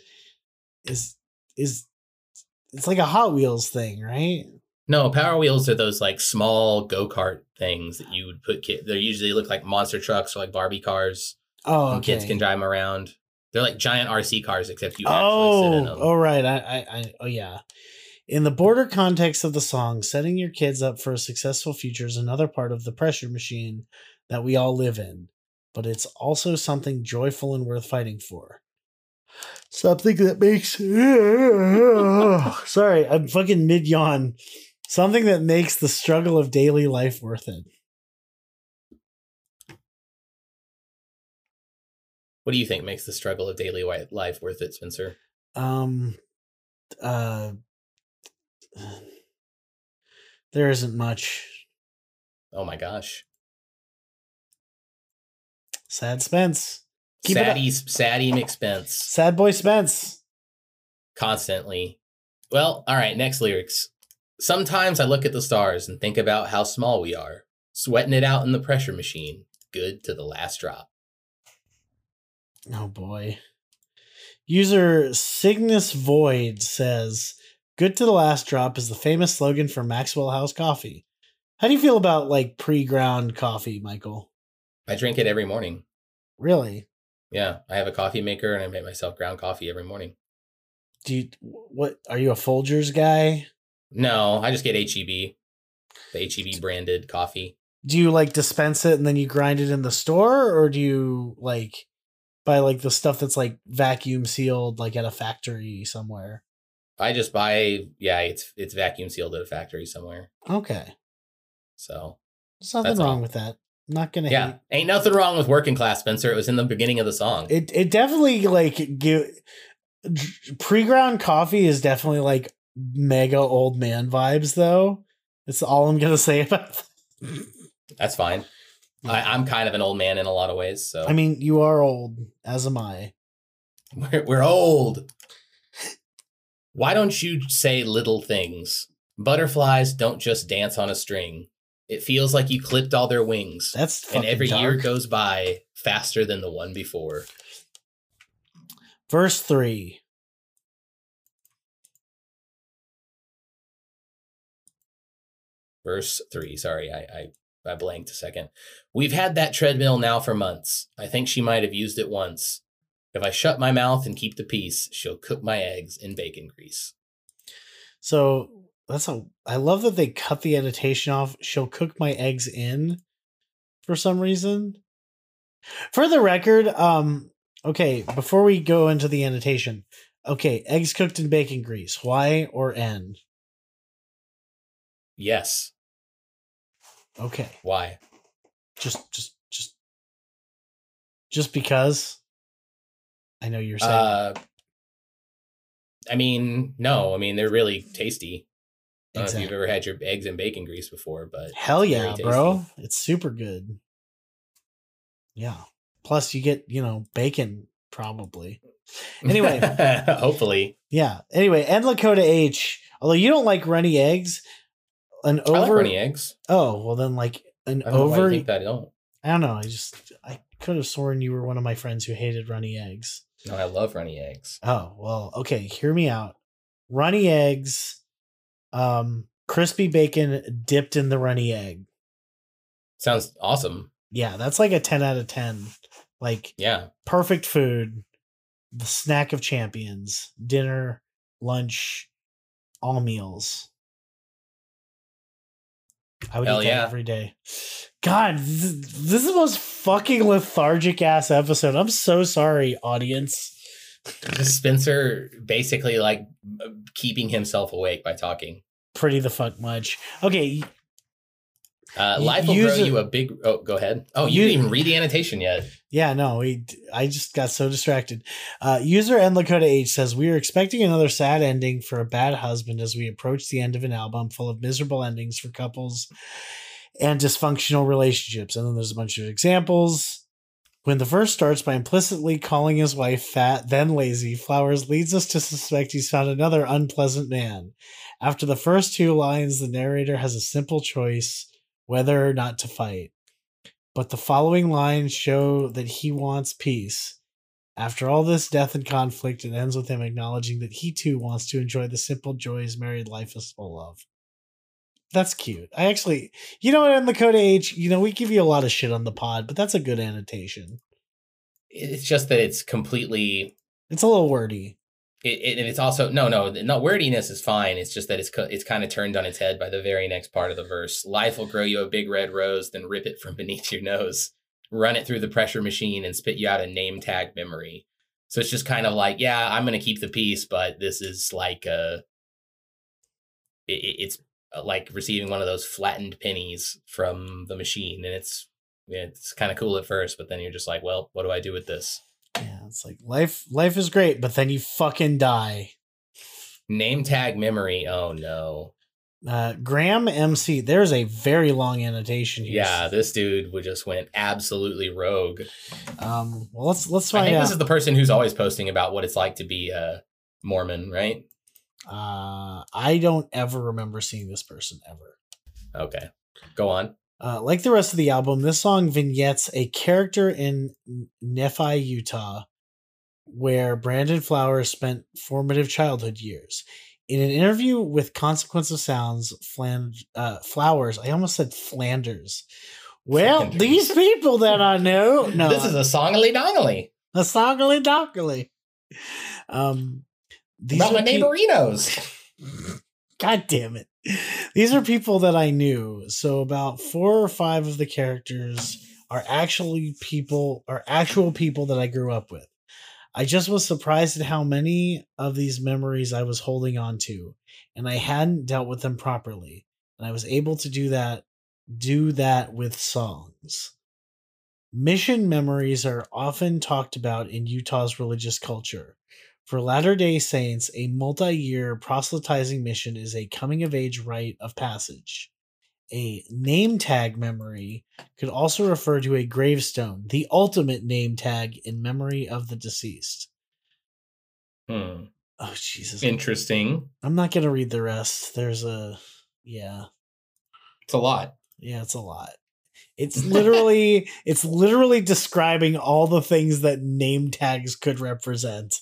is is it's like a Hot Wheels thing, right? No, Power Wheels are those like small go kart things that you would put kids. They usually look like monster trucks or like Barbie cars. Oh, and okay. kids can drive them around. They're like giant RC cars, except you actually sit in Oh, them. oh right. I, I, I, oh yeah. In the border context of the song, setting your kids up for a successful future is another part of the pressure machine that we all live in, but it's also something joyful and worth fighting for. Something that makes. Sorry, I'm fucking mid yawn. Something that makes the struggle of daily life worth it. What do you think makes the struggle of daily life worth it, Spencer? Um, uh, there isn't much. Oh my gosh. Sad Spence. Keep. Saddy, Saddy McSpence. Sad boy Spence. Constantly. Well, all right, next lyrics. Sometimes I look at the stars and think about how small we are, sweating it out in the pressure machine. Good to the last drop. Oh boy. User Cygnus Void says, Good to the last drop is the famous slogan for Maxwell House Coffee. How do you feel about like pre ground coffee, Michael? I drink it every morning. Really? Yeah, I have a coffee maker and I make myself ground coffee every morning. Do you what are you a Folgers guy? No, I just get HEB, the HEB branded coffee. Do you like dispense it and then you grind it in the store or do you like buy like the stuff that's like vacuum sealed like at a factory somewhere? I just buy, yeah, it's it's vacuum sealed at a factory somewhere. Okay. So There's nothing That's wrong all. with that. I'm not gonna yeah, hate. ain't nothing wrong with working class, Spencer. It was in the beginning of the song. It it definitely like give pre ground coffee is definitely like mega old man vibes though. That's all I'm gonna say about that. That's fine. I, I'm kind of an old man in a lot of ways, so I mean, you are old, as am I. we're, we're old. Why don't you say little things? Butterflies don't just dance on a string. It feels like you clipped all their wings, That's and every year goes by faster than the one before. Verse three. Verse three. Sorry, I, I I blanked a second. We've had that treadmill now for months. I think she might have used it once. If I shut my mouth and keep the peace, she'll cook my eggs in bacon grease. So that's a. I love that they cut the annotation off. She'll cook my eggs in, for some reason. For the record, um, okay. Before we go into the annotation, okay, eggs cooked in bacon grease. Why or N? Yes. Okay, Why? just, just, just, just because. I know you're saying. Uh, I mean, no. I mean, they're really tasty. I don't know if you've ever had your eggs and bacon grease before, but Hell yeah, bro! It's super good. Yeah. Plus, you get you know bacon probably. Anyway. hopefully, Yeah. Anyway, N Lakota H. Although you don't like runny eggs, an I like over. runny eggs. oh well, then like an I don't know why you over. think that I don't. I don't know. I just I could have sworn you were one of my friends who hated runny eggs. No, I love runny eggs. Oh well, okay. Hear me out. Runny eggs, um, crispy bacon dipped in the runny egg. Sounds awesome. Yeah, that's like a ten out of ten. Like Yeah. perfect food, the snack of champions, dinner, lunch, all meals. I would Hell eat yeah. that every day. God, this, this is the most fucking lethargic ass episode. I'm so sorry, audience. Spencer basically like keeping himself awake by talking. Pretty the fuck much. Okay, Uh, life will grow you a big. Oh, go ahead. Oh, you You- didn't even read the annotation yet. Yeah, no, we. I just got so distracted. Uh, user N Lakota H says we are expecting another sad ending for a bad husband as we approach the end of an album full of miserable endings for couples and dysfunctional relationships. And then there's a bunch of examples. When the verse starts by implicitly calling his wife fat, then lazy, Flowers leads us to suspect he's found another unpleasant man. After the first two lines, the narrator has a simple choice whether or not to fight but the following lines show that he wants peace. After all this death and conflict, it ends with him acknowledging that he too wants to enjoy the simple joys married life is full of. That's cute. I actually, you know what, N Lakota H, you know, we give you a lot of shit on the pod, but that's a good annotation. It's just that it's completely. It's a little wordy. It, it, and it's also no, no, no. Wordiness is fine. It's just that it's it's kind of turned on its head by the very next part of the verse. Life will grow you a big red rose, then rip it from beneath your nose, run it through the pressure machine, and spit you out a name tag memory. So it's just kind of like, yeah, I'm gonna keep the peace, but this is like a. It, it- it's uh, like receiving one of those flattened pennies from the machine, and it's it's kind of cool at first, but then you're just like, well, what do I do with this? Yeah, it's like life life is great, but then you fucking die. Name tag memory. Oh no. Uh, Graham MC, there's a very long annotation here. Yeah, this dude would just went absolutely rogue. Um, well, let's let's find. I think out. this is the person who's always posting about what it's like to be a Mormon, right? Uh, I don't ever remember seeing this person ever. Okay, go on. Uh, like the rest of the album, this song vignettes a character in Nephi, Utah, where Brandon Flowers spent formative childhood years. In an interview with Consequence of Sounds, Flan- uh, Flowers, I almost said Flanders, Well, Fucking these people that I know, no, this is a songly dongly a songly dockily. Um, these about my neighborinos. God damn it. These are people that I knew. So about four or five of the characters are actually people are actual people that I grew up with. I just was surprised at how many of these memories I was holding on to and I hadn't dealt with them properly. And I was able to do that do that with songs. Mission memories are often talked about in Utah's religious culture. For Latter day Saints, a multi year proselytizing mission is a coming of age rite of passage. A name tag memory could also refer to a gravestone, the ultimate name tag in memory of the deceased. Hmm. Oh, Jesus. Interesting. I'm not going to read the rest. There's a. Yeah. It's a lot. Yeah, it's a lot. It's literally it's literally describing all the things that name tags could represent.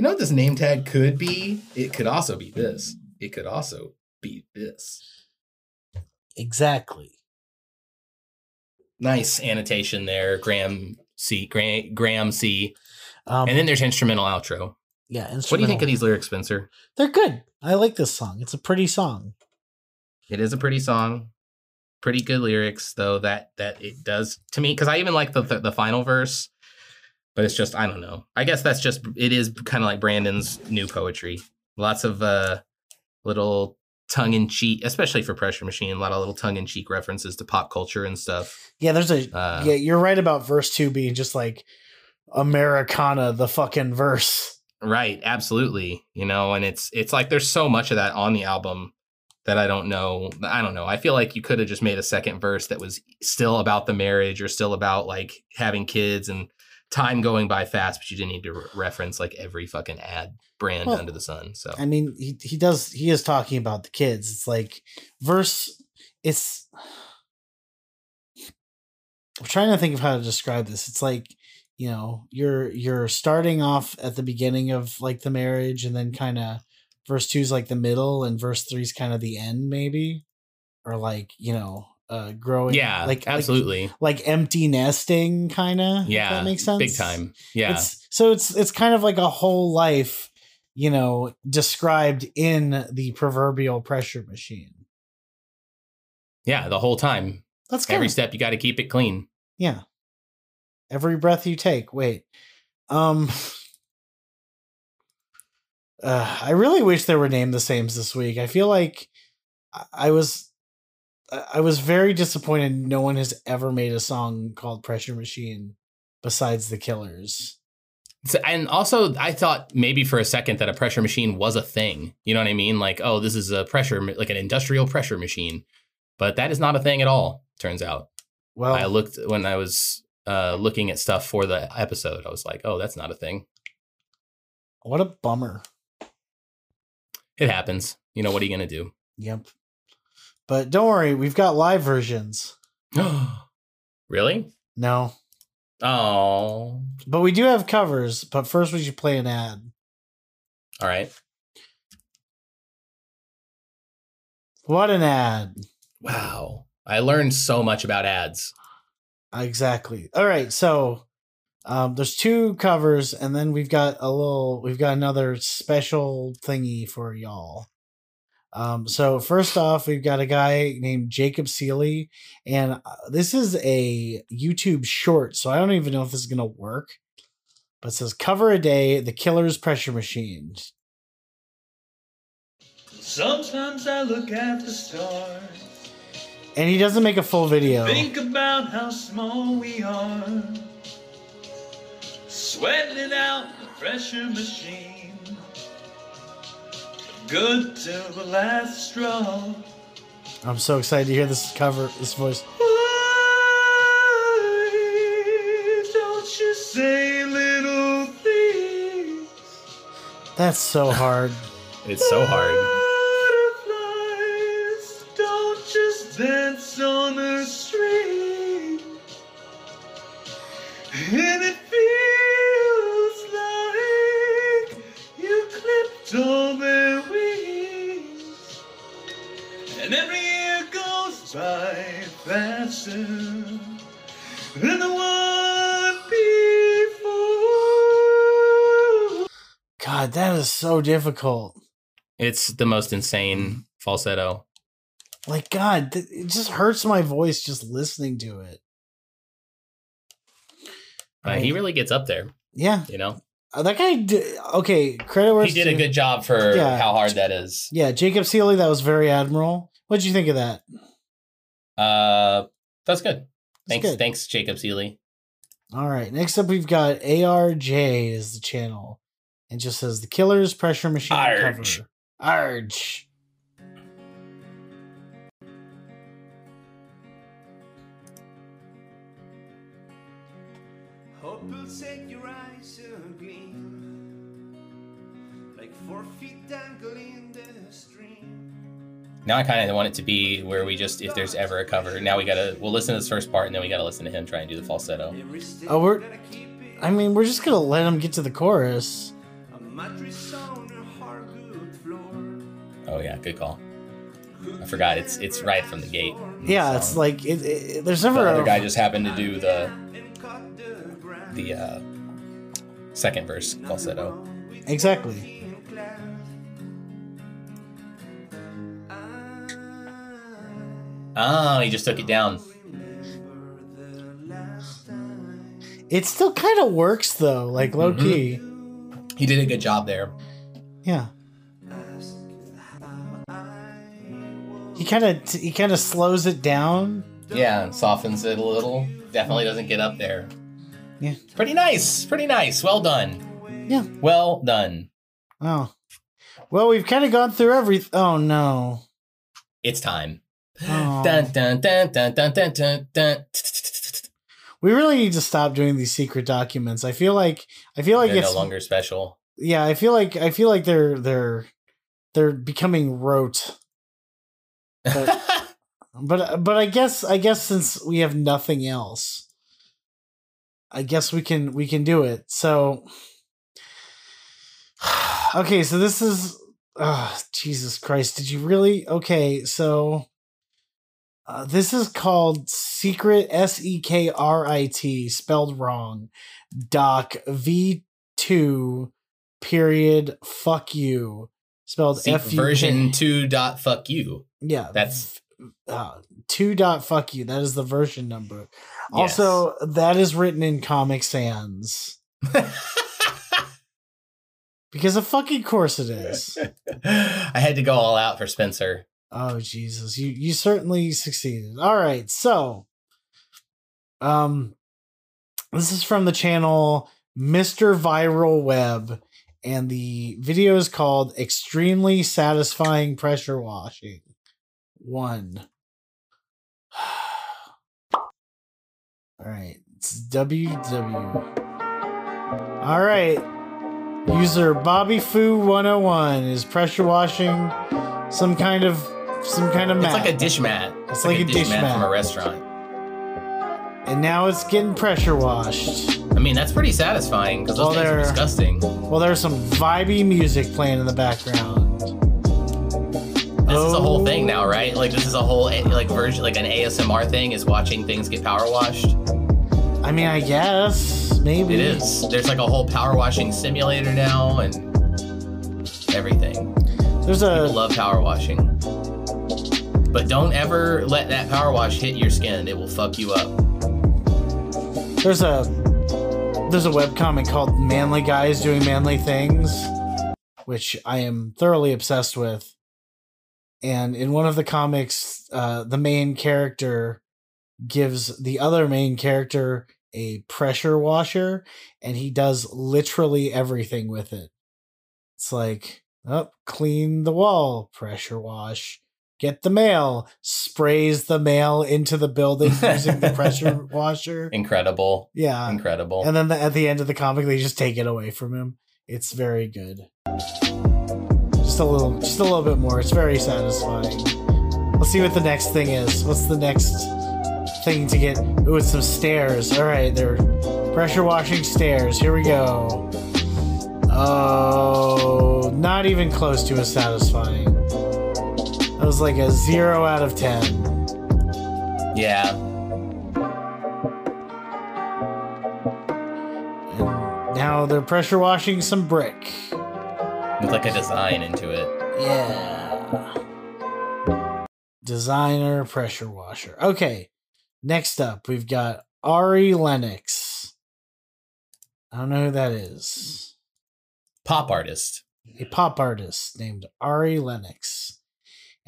You know what this name tag could be? It could also be this. It could also be this. Exactly. Nice annotation there, Graham C. Graham, Graham C. Um, And then there's instrumental outro. yeah, What do you think of these lyrics, Spencer? They're good. I like this song. It's a pretty song. It is a pretty song, pretty good lyrics, though. That that it does to me because I even like the, the the final verse, but it's just I don't know. I guess that's just it is kind of like Brandon's new poetry. Lots of uh little tongue in cheek, especially for Pressure Machine. A lot of little tongue in cheek references to pop culture and stuff. Yeah, there's a Uh, yeah. You're right about verse two being just like Americana, the fucking verse. Right, absolutely. You know, and it's it's like there's so much of that on the album that I don't know. I don't know. I feel like you could have just made a second verse that was still about the marriage or still about like having kids and time going by fast, but you didn't need to re- reference like every fucking ad brand Well, under the sun. So I mean, he he does he is talking about the kids. It's like verse. It's. I'm trying to think of how to describe this. It's like you know you're you're starting off at the beginning of like the marriage, and then kind of verse two is like the middle, and verse three is kind of the end, maybe, or like you know, uh, growing. yeah, like like- absolutely. like, empty nesting, kind of. yeah, that makes sense. Big time. Yeah, It's so it's it's kind of like a whole life, you know, described in the proverbial pressure machine. yeah. The whole time, That's every of step, you got to keep it clean. yeah. Every breath you take. Wait, um, uh, I really wish they were named the same this week. I feel like I was. I was very disappointed no one has ever made a song called Pressure Machine besides the Killers. So- and also, I thought maybe for a second that a pressure machine was a thing. You know what I mean? Like, oh, this is a pressure, like an industrial pressure machine. But that is not a thing at all, turns out. Well, I looked when I was uh, looking at stuff for the episode. I was like, oh, that's not a thing. what a bummer. It happens. You know, what are you going to do? Yep. But don't worry, we've got live versions. really? No. Oh, But we do have covers. But first, we should play an ad. all right. What an ad. Wow. I learned so much about ads. Exactly. All right. So um, there's two covers, and then we've got a little, we've got another special thingy for y'all. Um, so first off, we've got a guy named Jacob Seeley, and uh, this is a YouTube short, so I don't even know if this is gonna work. But it says cover a day, the killer's pressure machines. Sometimes I look at the stars, And he doesn't make a full video. think about how small we are, sweating it out the pressure machine. Good till the last straw. I'm so excited to hear this cover, this voice. Why don't you say little things? That's so hard. It's so hard. And every year goes goes by faster than the one before. God, that is so difficult. It's the most insane falsetto. Like God, th- it just hurts my voice just listening to it. Uh, he really gets up there, Yeah, you know. uh, that guy. Did, okay, credit where He it's did a good job for Yeah. how hard that is. Yeah, Jacob Seeley, that was very admirable. What'd you think of that? Uh, that's good. It's Thanks, good. thanks, Jacob Seeley. All right, next up we've got ARJ is the channel. It just says the Killers Pressure Machine Arj. cover. Arj. Hope will set your eyes agleam like four feet dangling in the stream. Now I kind of want it to be where we just, if there's ever a cover, now we gotta, we'll listen to this first part and then we gotta listen to him try and do the falsetto. Oh, we're- I keep it, I mean, we're just gonna let him get to the chorus. a mattress on a hardwood floor. Oh yeah, good call. I forgot it's it's right from the gate. Yeah, it's like it, it, there's the other a, guy just happened to do the the the uh, second verse falsetto. exactly. Oh, he just took it down. remember the last time It still kind of works though, like low Mhm. key. He did a good job there. Yeah, asked how I was. he kind of he kind of slows it down. Yeah, and softens it a little. Definitely doesn't get up there. Yeah. Pretty nice. Pretty nice. Well done. Yeah. Well done. Oh, well, we've kind of gone through every. Oh no. It's time. Dun dun dun dun dun dun dun dun. We really need to stop doing these secret documents. I feel like I feel like They're it's no longer special. yeah. I feel like I feel like they're they're they're becoming rote. But but I guess I guess since we have nothing else, I guess we can we can do it. So okay, so this is oh, Jesus Christ. Did you really? Okay, so uh, this is called Secret S E K R I T spelled wrong. Doc V two period fuck you spelled F version two dot fuck you. yeah That's uh, two dot fuck you. That is the version number. Also, that is written in Comic Sans because of fucking course it is. I had to go all out for Spencer. Oh Jesus, you you certainly succeeded. All right, so um, this is from the channel Mr. Viral Web, and the video is called "Extremely Satisfying Pressure Washing." One. All right, it's WW. All right, user Bobby Foo 101 is pressure washing some kind of some kind of It's like a dish mat. It's like a dish mat, mat. from a restaurant. and now it's getting pressure washed. I mean, that's pretty satisfying because those things are disgusting. Well, there's some vibey music playing in the background. This is a whole Oh. thing now, right? Like this is a whole eh, like version, like an ASMR thing is watching things get power washed. I mean, I guess maybe It is. There's like a whole power washing simulator now and everything. There's a People a love power washing. But don't ever let that power wash hit your skin. It will fuck you up. there's a there's a webcomic called "Manly Guys Doing Manly Things," which I am thoroughly obsessed with. And in one of the comics, uh, the main character gives the other main character a pressure washer, and he does literally everything with it. It's like, oh, clean the wall, pressure wash. Get the mail, sprays the mail into the building using the pressure washer. Incredible. Yeah. Incredible. And then the, at the end of the comic, they just take it away from him. It's very good. Just a little, just a little bit more. It's very satisfying. Let's see what the next thing is. What's the next thing to get? Ooh, it's some stairs. All right, they're pressure washing stairs. Here we go. Oh, not even close to as satisfying. That was like a zero out of ten. Yeah. And now they're pressure washing some brick. With like a design into it. Yeah. Designer pressure washer. Okay. Next up, we've got Ari Lennox. I don't know who that is. Pop artist. A pop artist named Ari Lennox.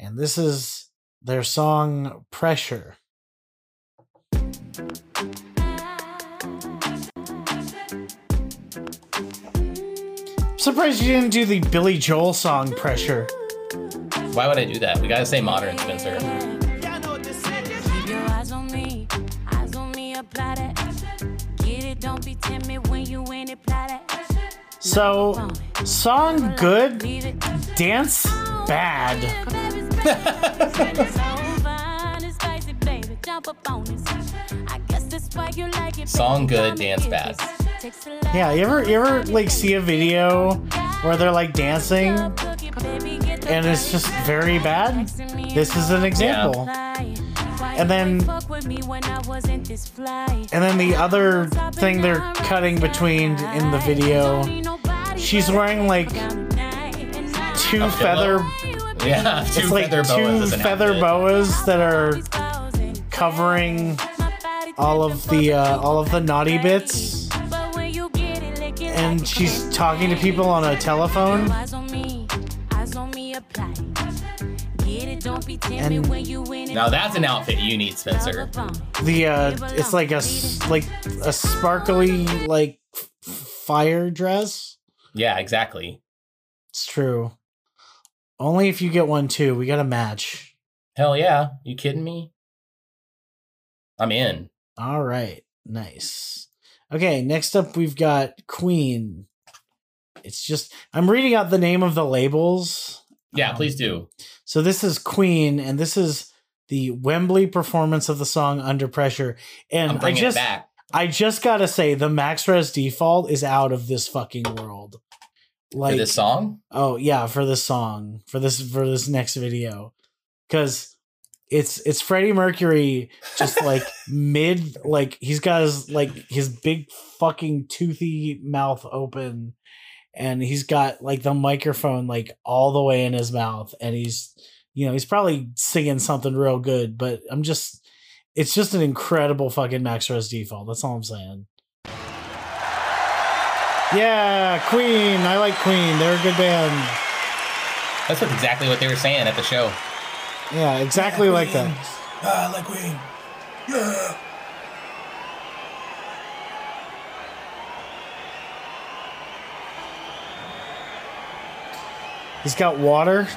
And this is their song Pressure. Surprised you didn't do the Billy Joel song Pressure. Why would I do that? We gotta say modern, Spencer. Keep your eyes on me, eyes on me, apply that. Get it, don't be timid when you in it, apply that. So, song good, dance bad. It's over, it's spicy, baby. Jump up on this. I guess that's why you like it. Song good, dance bad. this. Takes a lot Yeah, you ever you ever like see a video where they're like dancing and it's just very bad? This is an example. And then- And then the other thing they're cutting between in the video, she's wearing like two feather? Yeah, two it's like feather boas two feather boas that are covering all of the uh, all of the naughty bits. And she's talking to people on a telephone. And- Now that's an outfit you need, Spencer. the uh it's like a like a sparkly like fire dress. Yeah, exactly. it's true only if you get one too we got a match Hell yeah. You kidding me? I'm in. all right nice okay next up we've got queen it's just i'm reading out the name of the labels Yeah, Um, please do. So this is Queen, and this is the Wembley performance of the song "Under Pressure." And I just. I just gotta say, the Max Res default is out of this fucking world. Like For this song? Oh yeah, for this song, for this for this next video, because it's it's Freddie Mercury just like mid, like he's got his like his big fucking toothy mouth open, and he's got like the microphone like all the way in his mouth, and he's you know he's probably singing something real good, but I'm just it's just an incredible fucking Max Res default. That's all I'm saying. Yeah, Queen. I like Queen. They're a good band. That's what, exactly what they were saying at the show. Yeah, exactly like that. Ah, like Queen. Yeah. He's got water,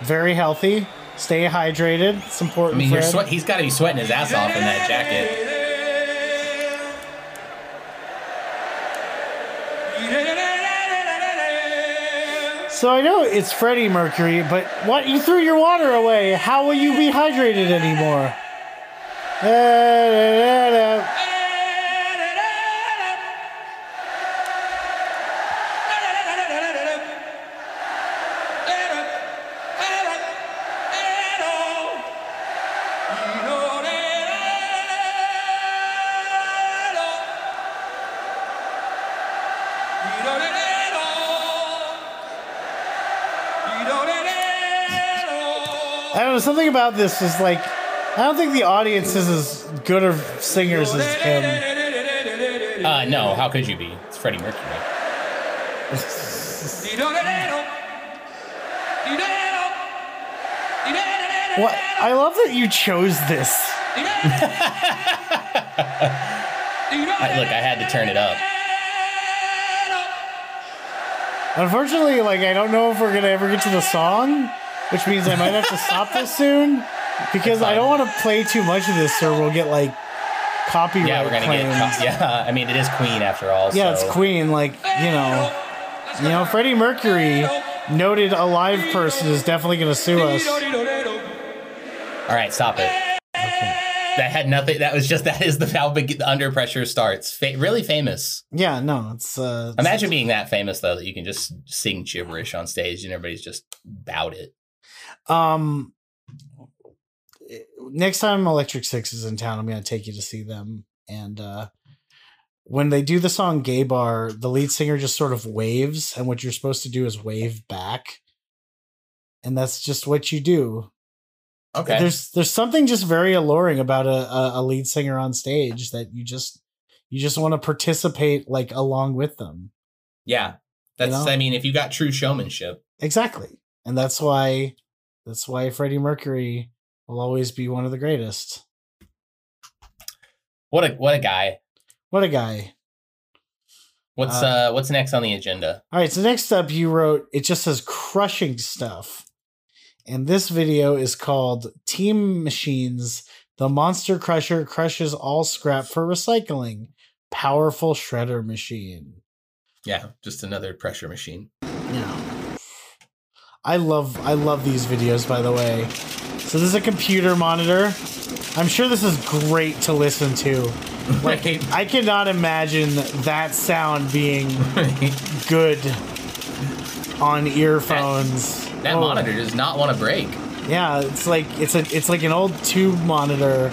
very healthy. Stay hydrated. It's important. I important. mean, you're Fred. He's got to be sweating his ass off in that jacket. So I know it's Freddie Mercury, but what? You threw your water away. How will you be hydrated anymore? Da-da-da-da. I don't Something about this is like, I don't think the audience is as good of singers as him. Uh, no, how could you be? It's Freddie Mercury. What? I love that you chose this. I, look, I had to turn it up. Unfortunately, like I don't know if we're gonna ever get to the song, which means I might have to stop this soon because I don't want to play too much of this, or we'll get like copyright Yeah, we're gonna claims. get. Yeah, I mean, it is Queen after all. Yeah, so. it's Queen. Like you know, you know, Freddie Mercury, noted alive person, is definitely gonna sue us. All right, stop it. That had nothing. That was just that is the how big under pressure starts. Fa- really famous. Yeah, no, it's uh, it's- Imagine being that famous though that you can just sing gibberish on stage and everybody's just about it. Um, next time Electric Six is in town, I'm gonna take you to see them. And uh, when they do the song "Gay Bar," the lead singer just sort of waves, and what you're supposed to do is wave back, and that's just what you do. Okay. There's there's something just very alluring about a, a, lead singer on stage that you just you just want to participate like along with them. yeah. That's know? I mean, if you got true showmanship. Exactly. And that's why that's why Freddie Mercury will always be one of the greatest. What a what a guy. What a guy. What's Uh, uh what's next on the agenda? All right, so next up you wrote it just says crushing stuff. And this video is called Team Machines The Monster Crusher Crushes All Scrap for Recycling. Powerful shredder machine. Yeah, just another pressure machine. Yeah. I love I love these videos by the way. So this is a computer monitor. I'm sure this is great to listen to. Like Right. I cannot imagine that sound being good on earphones. That Oh, monitor does not want to break. Yeah, it's like it's a it's like an old tube monitor,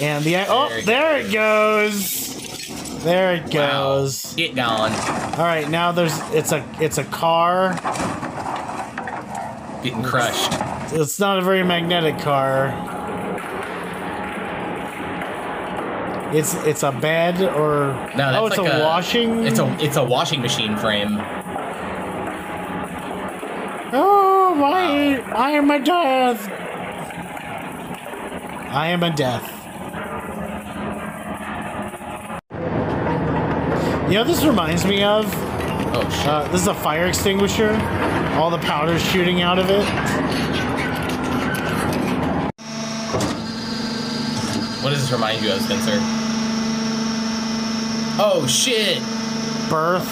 and the oh There it there it goes, there it Wow. goes. Get gone. All right, now there's it's a it's a car. Getting crushed. It's not a very magnetic car. It's it's a bed or No, that's oh it's like a, washing. It's a it's a washing machine frame. oh my! I am a death. I am a death. You know, this reminds me of. Oh shit. Uh, this is a fire extinguisher. All the powder's shooting out of it. What does this remind you of, Spencer? Oh shit! Birth.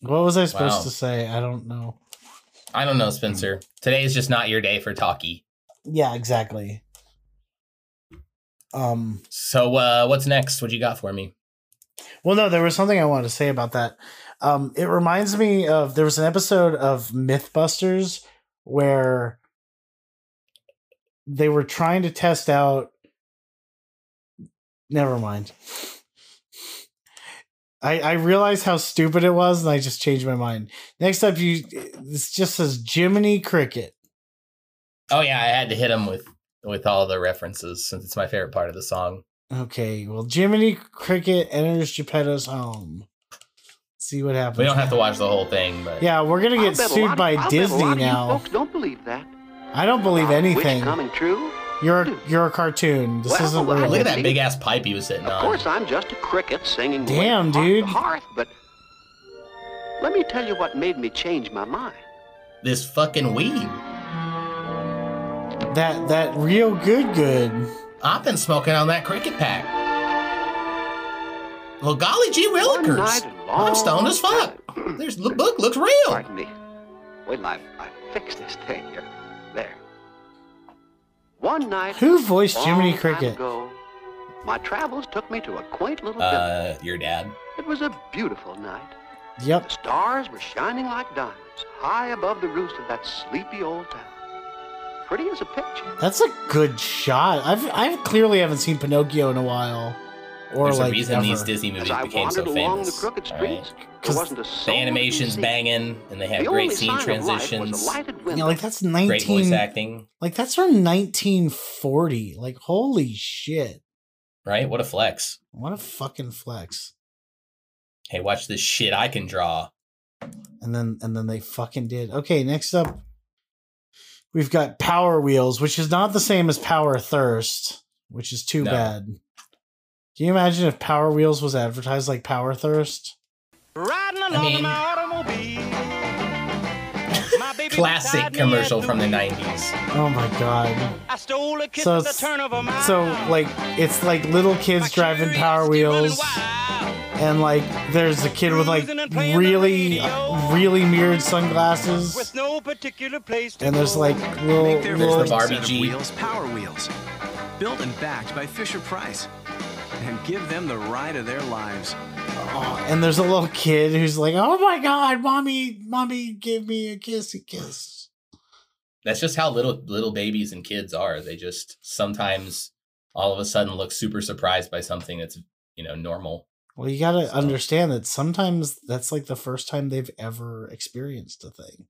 What was I supposed Wow. to say? I don't know. I don't know, Spencer. Today is just not your day for talkie. Yeah, exactly. Um. So uh what's next? What you got for me? Well, no, there was something I wanted to say about that. Um, it reminds me of there was an episode of MythBusters where they were trying to test out. Never mind. I I realized how stupid it was, and I just changed my mind. Next up, you this just says Jiminy Cricket. Oh yeah, I had to hit him with with all the references since it's my favorite part of the song. Okay, well, Jiminy Cricket enters Geppetto's home. See what happens. We don't have to watch the whole thing, but Yeah, we're gonna get sued by I'll bet a Disney lot of you now. folks don't believe that. I don't believe Which anything. coming true? You're a, you're a cartoon. This Well, isn't well, real. look at that big ass pipe he was sitting Of on. Of course, I'm just a cricket singing. Damn, dude. The hearth, but let me tell you what made me change my mind. This fucking weed. That that real good good. I've been smoking on that cricket pack. Well, golly gee willikers. night I'm stoned as fuck. time- There's the book looks real. Pardon me. Wait till I, I fix this thing here. There. One night. Who voiced Jiminy Cricket? ago, my travels took me to a quaint little village. Uh, your dad. It was a beautiful night. The Yep. stars were shining like diamonds high above the roofs of that sleepy old town. Pretty as a picture. That's a good shot. I've I clearly haven't seen Pinocchio in a while. Or There's like a reason ever. these Disney movies As became wandered so famous. the crooked streets, right? Cause wasn't a The soul to be animation's banging, and they have The great scene sign of life was transitions, a lighted You know, like that's great voice nineteen. acting. Like that's from nineteen forty. Like holy shit! Right? What a flex. What a fucking flex. Hey, watch this shit I can draw. And then and then they fucking did. Okay, next up, we've got Power Wheels, which is not the same as Power Thirst, which is too No. bad. Can you imagine if Power Wheels was advertised like Power Thirst? Riding along I mean- in my automobile. My baby Classic commercial from the 90s. Oh my god. I stole a kiss So at the turn of a mile. So like it's like little My kids driving Power Wheels. Wild. and like there's a kid with like really really mirrored sunglasses With no particular place to and there's like little, Make their little the Barbie set Jeep. wheels Power Wheels. Built and backed by Fisher Price. And give them the ride of their lives. Oh, and there's a little kid who's like, "Oh my god, mommy, mommy, give me a kissy kiss." That's just how little little babies and kids are. They just sometimes all of a sudden look super surprised by something that's you know normal. Well, you got to So- understand that sometimes that's like the first time they've ever experienced a thing.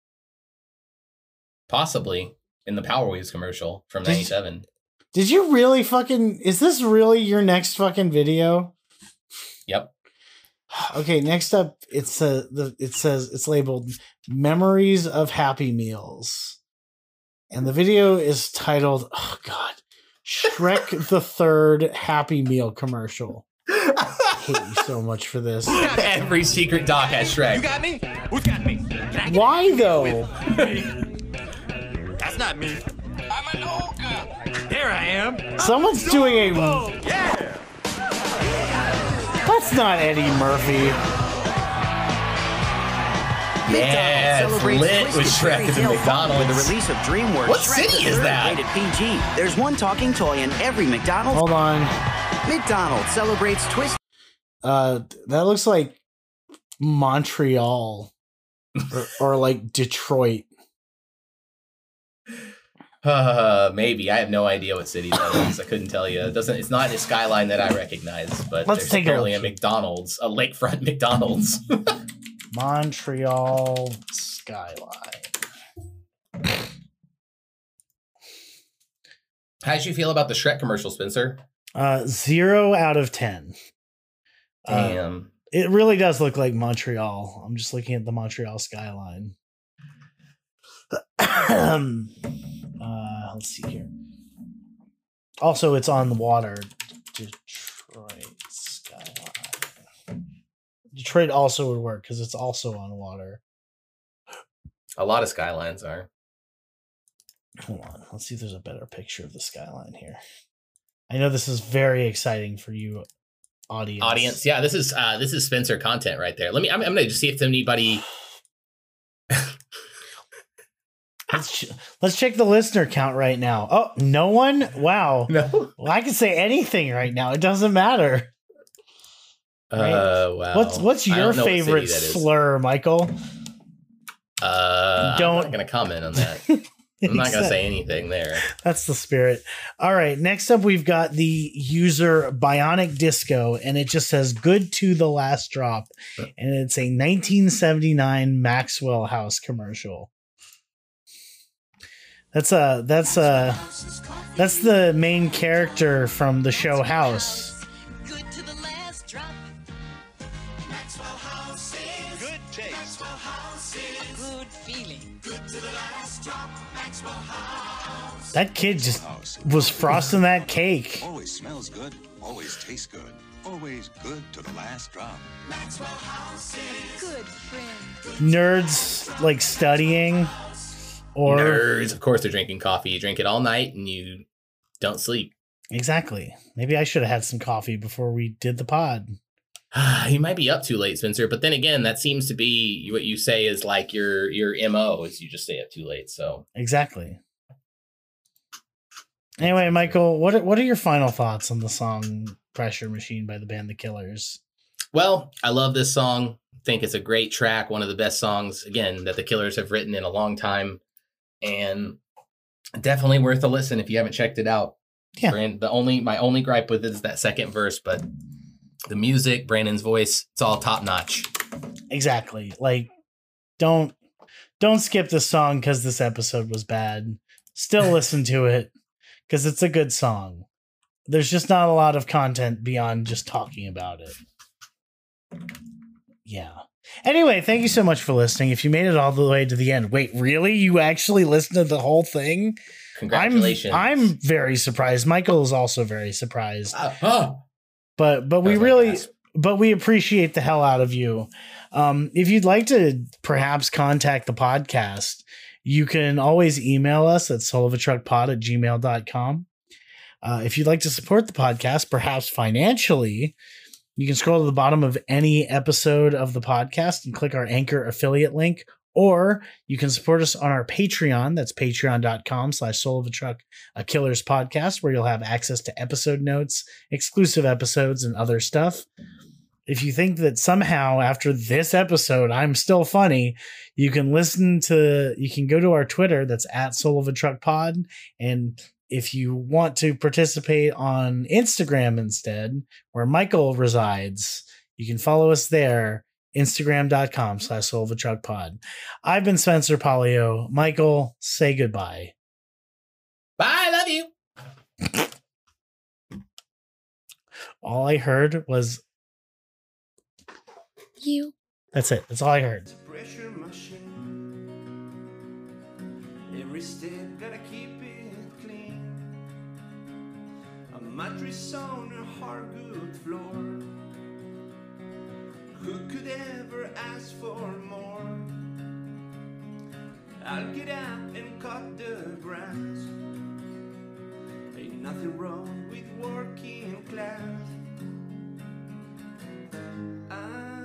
Possibly in the Power Wheels commercial from Did '97. Did you really fucking? Is this really your next fucking video? Yep. Okay, next up, it's uh, the it says it's labeled "Memories of Happy Meals," and the video is titled "Oh God, Shrek the Third Happy Meal commercial." I hate you so much for this. Every secret doc has Shrek. You got me? Who's got me? Can I get Why though? That's not me. I'm an ogre. There I am. Someone's doing a. Oh, yeah. That's not Eddie Murphy. Yeah, it's lit with Shrek Fairy at the McDonald's. With the release of DreamWorks. What Shrek city is that? Rated PG. There's one talking toy in every McDonald's. Hold on. McDonald's celebrates Twisted Uh, that looks like Montreal or, or like Detroit. Uh, maybe I have no idea what city that is. I couldn't tell you. It doesn't. It's not a skyline that I recognize. But Let's there's take a apparently a look. McDonald's, a lakefront McDonald's. Montreal skyline. How did you feel about the Shrek commercial, Spencer? Uh, zero out of ten. Uh, Damn. it really does look like Montreal. I'm just looking at the Montreal skyline. uh, let's see here. Also, it's on the water. Detroit skyline. Detroit also would work because it's also on water. a lot of skylines are. Hold on. Let's see if there's a better picture of the skyline here. I know this is very exciting for you, audience. Audience, yeah, this is uh this is Spencer content right there. Let me. I'm, I'm gonna just see if anybody. Let's ch- let's check the listener count right now. Oh, no one. Wow. No. Well, I can say anything right now. It doesn't matter. Right. Uh, wow. What's what's your don't what favorite slur, Michael? Uh, I'm Don't- not gonna comment on that. I'm not gonna say anything there. That's the spirit. All right. Next up, we've got the user Bionic Disco, and it just says "Good to the last drop," and it's a 1979 Maxwell House commercial. That's a that's a that's the main character from the show House. That kid just was frosting that cake. Always smells good, always tastes good, always good to the last drop. Nerds like studying or Nerds, of course, they're drinking coffee. You drink it all night and you don't sleep. exactly. Maybe I should have had some coffee before we did the pod. you might be up too late, Spencer. But then again, that seems to be what you say is like your your mo is you just stay up too late. So Exactly. Anyway, Michael, what are, what are your final thoughts on the song "Pressure Machine" by the band The Killers? Well, I love this song. Think it's a great track, one of the best songs again that the Killers have written in a long time, and definitely worth a listen if you haven't checked it out. Yeah. Brand, the only my only gripe with it is that second verse, but the music, Brandon's voice, it's all top notch. Exactly. Like, don't don't skip this song because this episode was bad. Still listen to it because it's a good song. There's just not a lot of content beyond just talking about it. Yeah. Anyway, thank you so much for listening. If you made it all the way to the end, wait, really? You actually listened to the whole thing? Congratulations! I'm I'm very surprised. Michael is also very surprised. Ah, ah. But but we That was my really but we appreciate the hell out of you. Um, if you'd like to perhaps contact the podcast, you can always email us at soulofatruckpod at gmail.com. Uh, if you'd like to support the podcast, perhaps financially, you can scroll to the bottom of any episode of the podcast and click our Anchor affiliate link, or you can support us on our Patreon. That's patreon.com slash soul of a truck, a killer's podcast, where you'll have access to episode notes, exclusive episodes, and other stuff. If you think that somehow after this episode I'm still funny, you can listen to you can go to our Twitter that's at Soul of a Truck Pod. And if you want to participate on Instagram instead, where Michael resides, you can follow us there, Instagram.com slash Soul of a Truck Pod. I've been Spencer Polio. Michael, say goodbye. Bye, love you. All I heard was You. that's it. That's all I heard. Every step gotta keep it clean. A mattress on a hardwood floor. Who could ever ask for more? I'll get up and cut the grass. Ain't nothing wrong with working class. I